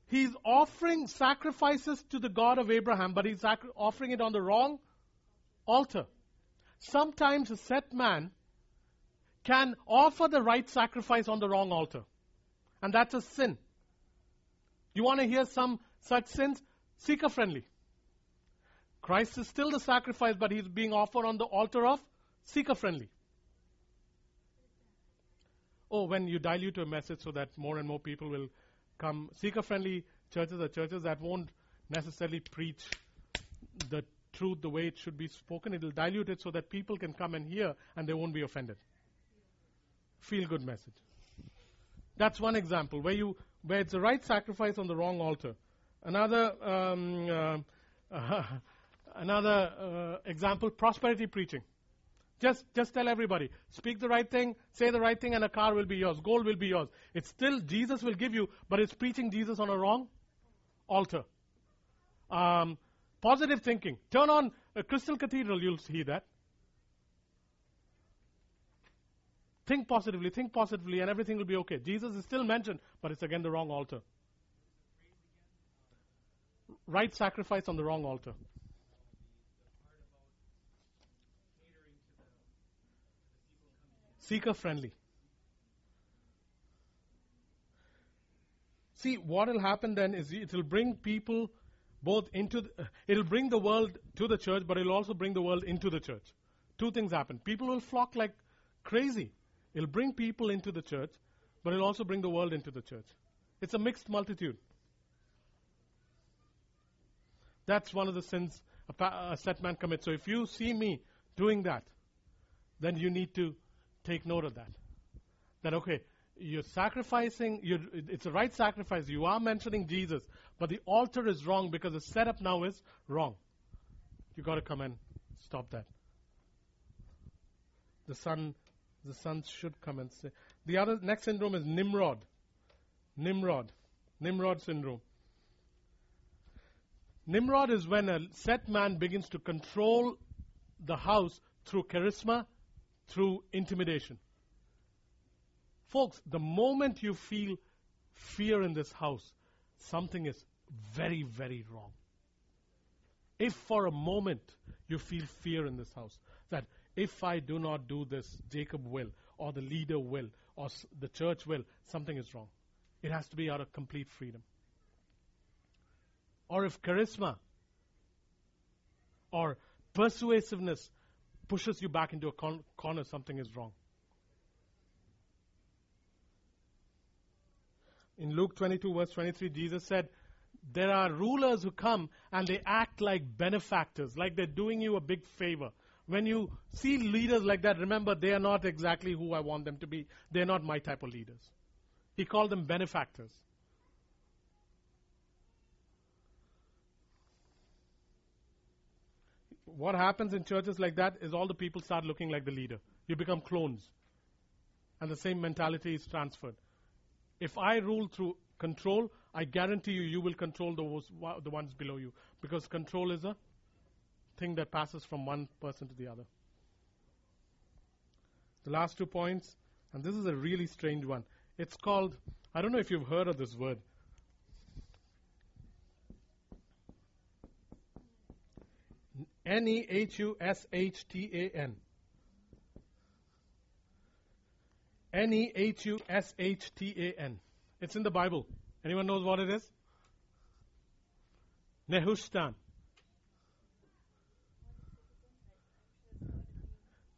He's offering sacrifices to the God of Abraham, but he's offering it on the wrong altar. Sometimes a set man can offer the right sacrifice on the wrong altar. And that's a sin. You want to hear some such sins? Seeker friendly. Christ is still the sacrifice, but he's being offered on the altar of seeker friendly. Oh, when you dilute a message so that more and more people will come. Seeker friendly churches are churches that won't necessarily preach the truth the way it should be spoken. It'll dilute it so that people can come and hear and they won't be offended. Feel good message. That's one example where you where it's the right sacrifice on the wrong altar. Another um, uh, another uh, example: prosperity preaching. Just just tell everybody, speak the right thing, say the right thing, and a car will be yours. Gold will be yours. It's still Jesus will give you, but it's preaching Jesus on a wrong altar. Um, positive thinking. Turn on a Crystal Cathedral, you'll see that. Think positively, think positively, and everything will be okay. Jesus is still mentioned, but it's again the wrong altar right sacrifice on the wrong altar. Seeker friendly. See, what will happen then is it will bring people both into, the, it'll bring the world to the church, but it'll also bring the world into the church. Two things happen. People will flock like crazy. It'll bring people into the church, but it'll also bring the world into the church. It's a mixed multitude. That's one of the sins a, a set man commits. So if you see me doing that, then you need to take note of that. That, okay, you're sacrificing, you're, it's a right sacrifice. You are mentioning Jesus, but the altar is wrong because the setup now is wrong. You've got to come and stop that. The son, the sons should come and say. The other next syndrome is Nimrod. Nimrod. Nimrod syndrome. Nimrod is when a set man begins to control the house through charisma, through intimidation. Folks, the moment you feel fear in this house, something is very, very wrong. If for a moment you feel fear in this house, that if I do not do this, Jacob will, or the leader will, or the church will, something is wrong. It has to be out of complete freedom or if charisma or persuasiveness pushes you back into a con- corner, something is wrong. In Luke 22, verse 23, Jesus said, There are rulers who come and they act like benefactors, like they're doing you a big favor. When you see leaders like that, remember they are not exactly who I want them to be. They're not my type of leaders. He called them benefactors. What happens in churches like that is all the people start looking like the leader. You become clones. And the same mentality is transferred. If I rule through control, I guarantee you, you will control those, the ones below you. Because control is a thing that passes from one person to the other. The last two points, and this is a really strange one. It's called, I don't know if you've heard of this word. N E H U S H T A N. N E H U S H T A N. It's in the Bible. Anyone knows what it is? Nehushtan.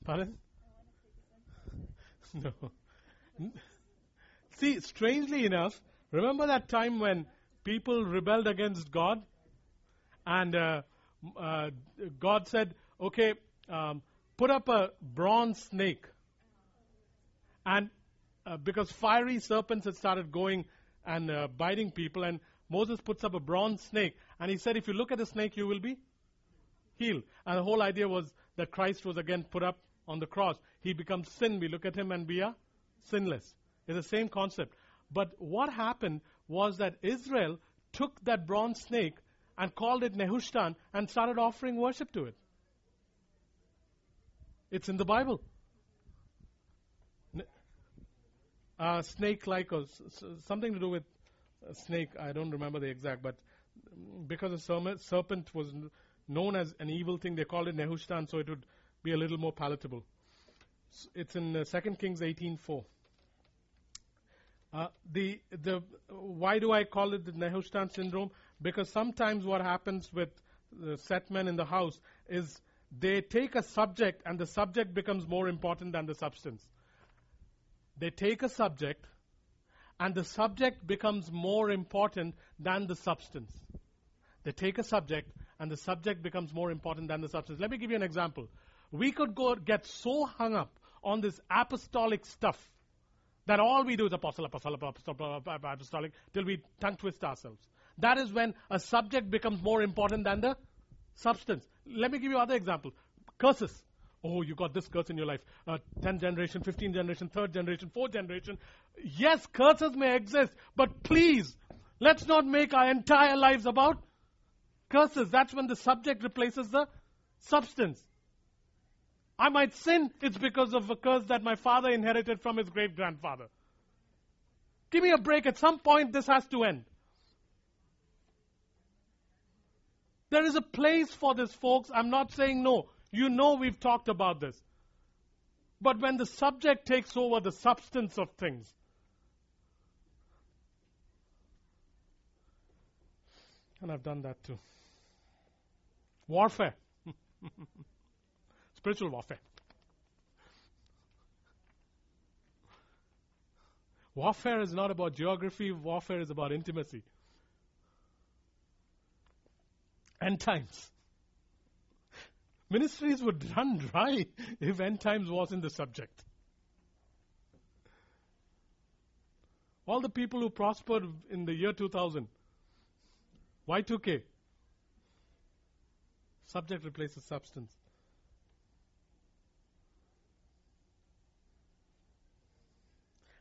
Pardon? No. See, strangely enough, remember that time when people rebelled against God? And uh, uh, God said, okay, um, put up a bronze snake. And uh, because fiery serpents had started going and uh, biting people, and Moses puts up a bronze snake, and he said, if you look at the snake, you will be healed. And the whole idea was that Christ was again put up on the cross. He becomes sin. We look at him and we are sinless. It's the same concept. But what happened was that Israel took that bronze snake and called it Nehushtan and started offering worship to it. It's in the Bible. Uh, snake like, or something to do with a snake. I don't remember the exact, but because a serpent was known as an evil thing, they called it Nehushtan, so it would be a little more palatable. It's in uh, 2 Kings 18:4. Uh, the the why do I call it the Nehushtan syndrome? Because sometimes what happens with the set men in the house is they take a subject and the subject becomes more important than the substance. They take a subject and the subject becomes more important than the substance. They take a subject and the subject becomes more important than the substance. Let me give you an example. We could go get so hung up on this apostolic stuff that all we do is apostle, apostle, apostle, apostolic till we tongue twist ourselves. That is when a subject becomes more important than the substance. Let me give you other example. Curses. Oh, you got this curse in your life. Uh, 10th generation, 15th generation, 3rd generation, 4th generation. Yes, curses may exist, but please, let's not make our entire lives about curses. That's when the subject replaces the substance. I might sin, it's because of a curse that my father inherited from his great grandfather. Give me a break. At some point, this has to end. There is a place for this, folks. I'm not saying no. You know we've talked about this. But when the subject takes over the substance of things, and I've done that too. Warfare. Spiritual warfare. Warfare is not about geography, warfare is about intimacy. End times. Ministries would run dry if end times wasn't the subject. All the people who prospered in the year 2000, Y2K, subject replaces substance.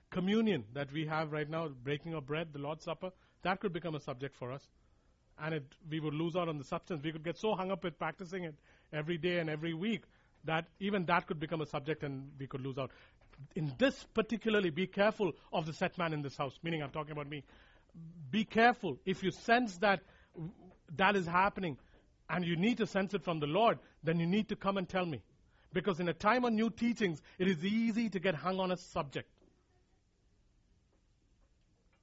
communion that we have right now, breaking of bread, the Lord's Supper, that could become a subject for us. And it, we would lose out on the substance. We could get so hung up with practicing it every day and every week that even that could become a subject and we could lose out. In this particularly, be careful of the set man in this house, meaning I'm talking about me. Be careful. If you sense that that is happening and you need to sense it from the Lord, then you need to come and tell me. Because in a time of new teachings, it is easy to get hung on a subject.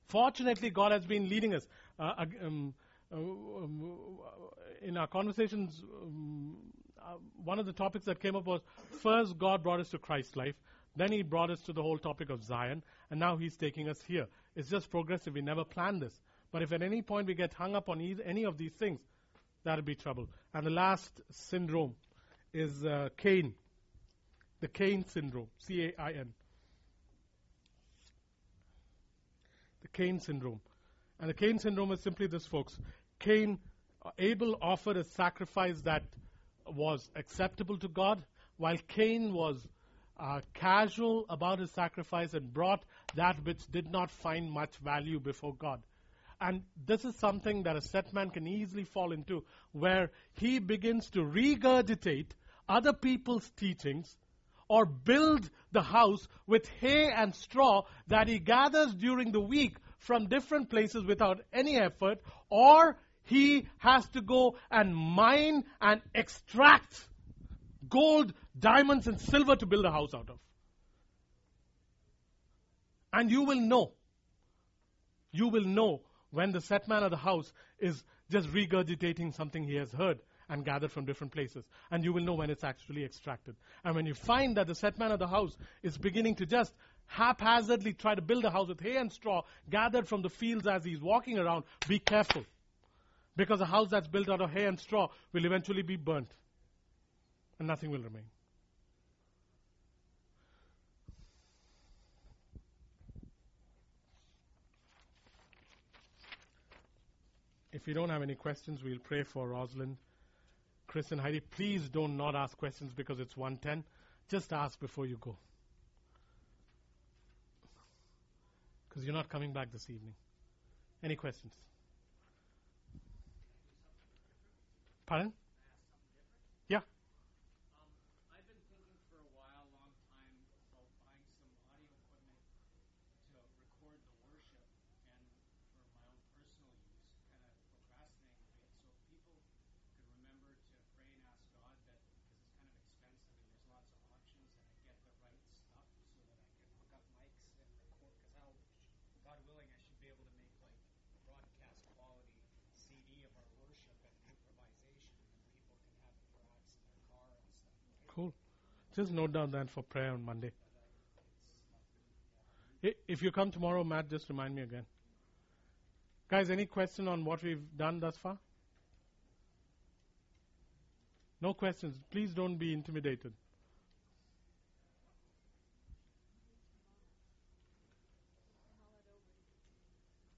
Fortunately, God has been leading us. Uh, um, in our conversations, um, uh, one of the topics that came up was first, God brought us to Christ's life. Then He brought us to the whole topic of Zion. And now He's taking us here. It's just progressive. We never planned this. But if at any point we get hung up on any of these things, that'll be trouble. And the last syndrome is uh, Cain. The Cain syndrome. C A I N. The Cain syndrome. And the Cain syndrome is simply this, folks. Cain, Abel offered a sacrifice that was acceptable to God, while Cain was uh, casual about his sacrifice and brought that which did not find much value before God. And this is something that a set man can easily fall into, where he begins to regurgitate other people's teachings or build the house with hay and straw that he gathers during the week from different places without any effort, or he has to go and mine and extract gold, diamonds, and silver to build a house out of. And you will know. You will know when the set man of the house is just regurgitating something he has heard and gathered from different places. And you will know when it's actually extracted. And when you find that the set man of the house is beginning to just haphazardly try to build a house with hay and straw gathered from the fields as he's walking around, be careful. Because a house that's built out of hay and straw will eventually be burnt. And nothing will remain. If you don't have any questions, we'll pray for Rosalind, Chris, and Heidi. Please don't not ask questions because it's 110. Just ask before you go. Because you're not coming back this evening. Any questions? Pardon? Yeah. Um, I've been thinking for a while, long time, about buying some audio equipment to record the worship and for my own personal use, kind of procrastinating a bit, so people could remember to pray and ask God that, because it's kind of expensive and there's lots of options, and I get the right stuff so that I can hook up mics and record, because I'll, God willing, I should be able to make like broadcast quality CD of our worship and improvisation, and people can have the tracks in their car and stuff. Cool. Just note down that for prayer on Monday. If you come tomorrow, Matt, just remind me again. Guys, any question on what we've done thus far? No questions. Please don't be intimidated.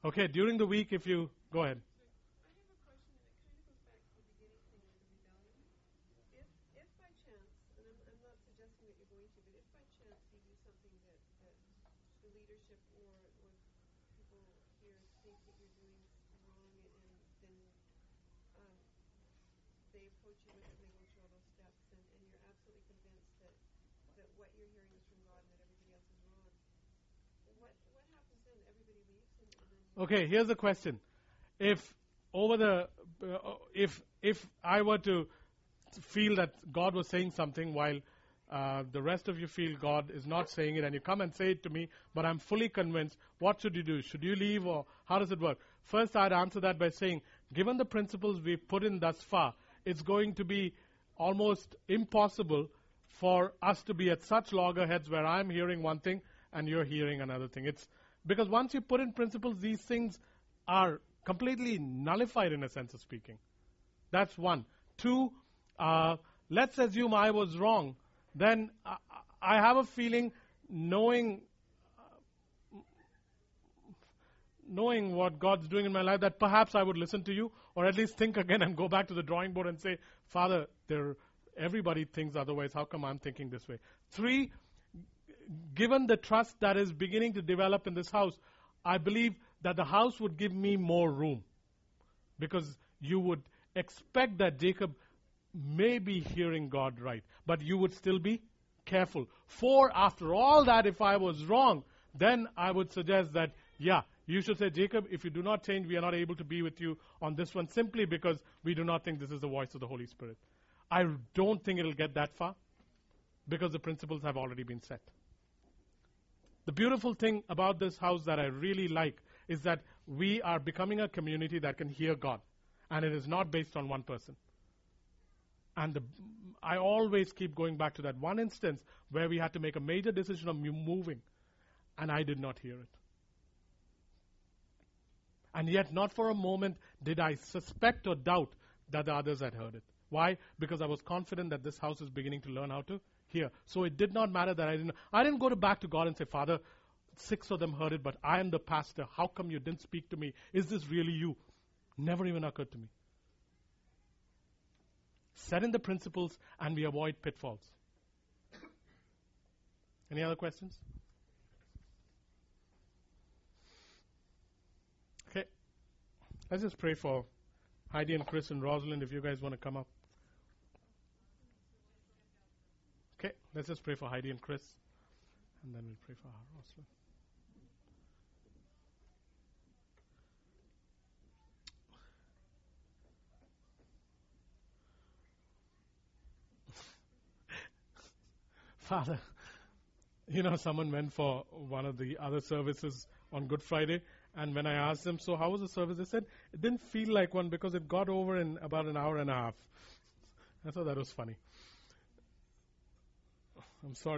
Okay, during the week, if you go ahead. I have a question, and it kind of goes back to the beginning thing with the rebellion. If, if by chance, and I'm, I'm not suggesting that you're going to, but if by chance you do something that, that the leadership or, or people here think that you're doing wrong, and, then um, they approach you with it, and they go through all those steps, and, and you're absolutely convinced that, that what you're hearing is from God and that everybody else is wrong. What, what happens then? Everybody leaves, and, and then Okay, here's the question. If over the uh, if if I were to feel that God was saying something while uh, the rest of you feel God is not saying it, and you come and say it to me, but I'm fully convinced, what should you do? Should you leave, or how does it work? First, I'd answer that by saying, given the principles we've put in thus far, it's going to be almost impossible for us to be at such loggerheads where I'm hearing one thing and you're hearing another thing. It's because once you put in principles, these things are completely nullified in a sense of speaking. That's one. Two, uh, let's assume I was wrong. Then I, have a feeling, knowing knowing what God's doing in my life, that perhaps I would listen to you, or at least think again and go back to the drawing board and say, Father, there, everybody thinks otherwise. How come I'm thinking this way? Three, given the trust that is beginning to develop in this house, I believe that the house would give me more room. Because you would expect that Jacob may be hearing God right, but you would still be careful. For after all that, if I was wrong, then I would suggest that, yeah, you should say, Jacob, if you do not change, we are not able to be with you on this one simply because we do not think this is the voice of the Holy Spirit. I don't think it'll get that far because the principles have already been set. The beautiful thing about this house that I really like is that we are becoming a community that can hear God. And it is not based on one person. And the, I always keep going back to that one instance where we had to make a major decision of moving, and I did not hear it. And yet, not for a moment did I suspect or doubt that the others had heard it. Why? Because I was confident that this house is beginning to learn how to hear. So it did not matter that I didn't. I didn't go to back to God and say, Father, six of them heard it, but I am the pastor. How come you didn't speak to me? Is this really you? Never even occurred to me. Set in the principles and we avoid pitfalls. Any other questions? Okay. Let's just pray for Heidi and Chris and Rosalind if you guys want to come up. Okay, let's just pray for Heidi and Chris, and then we'll pray for Rosalind. Father, you know, someone went for one of the other services on Good Friday, and when I asked them, so how was the service? They said it didn't feel like one because it got over in about an hour and a half. I thought that was funny. I'm sorry.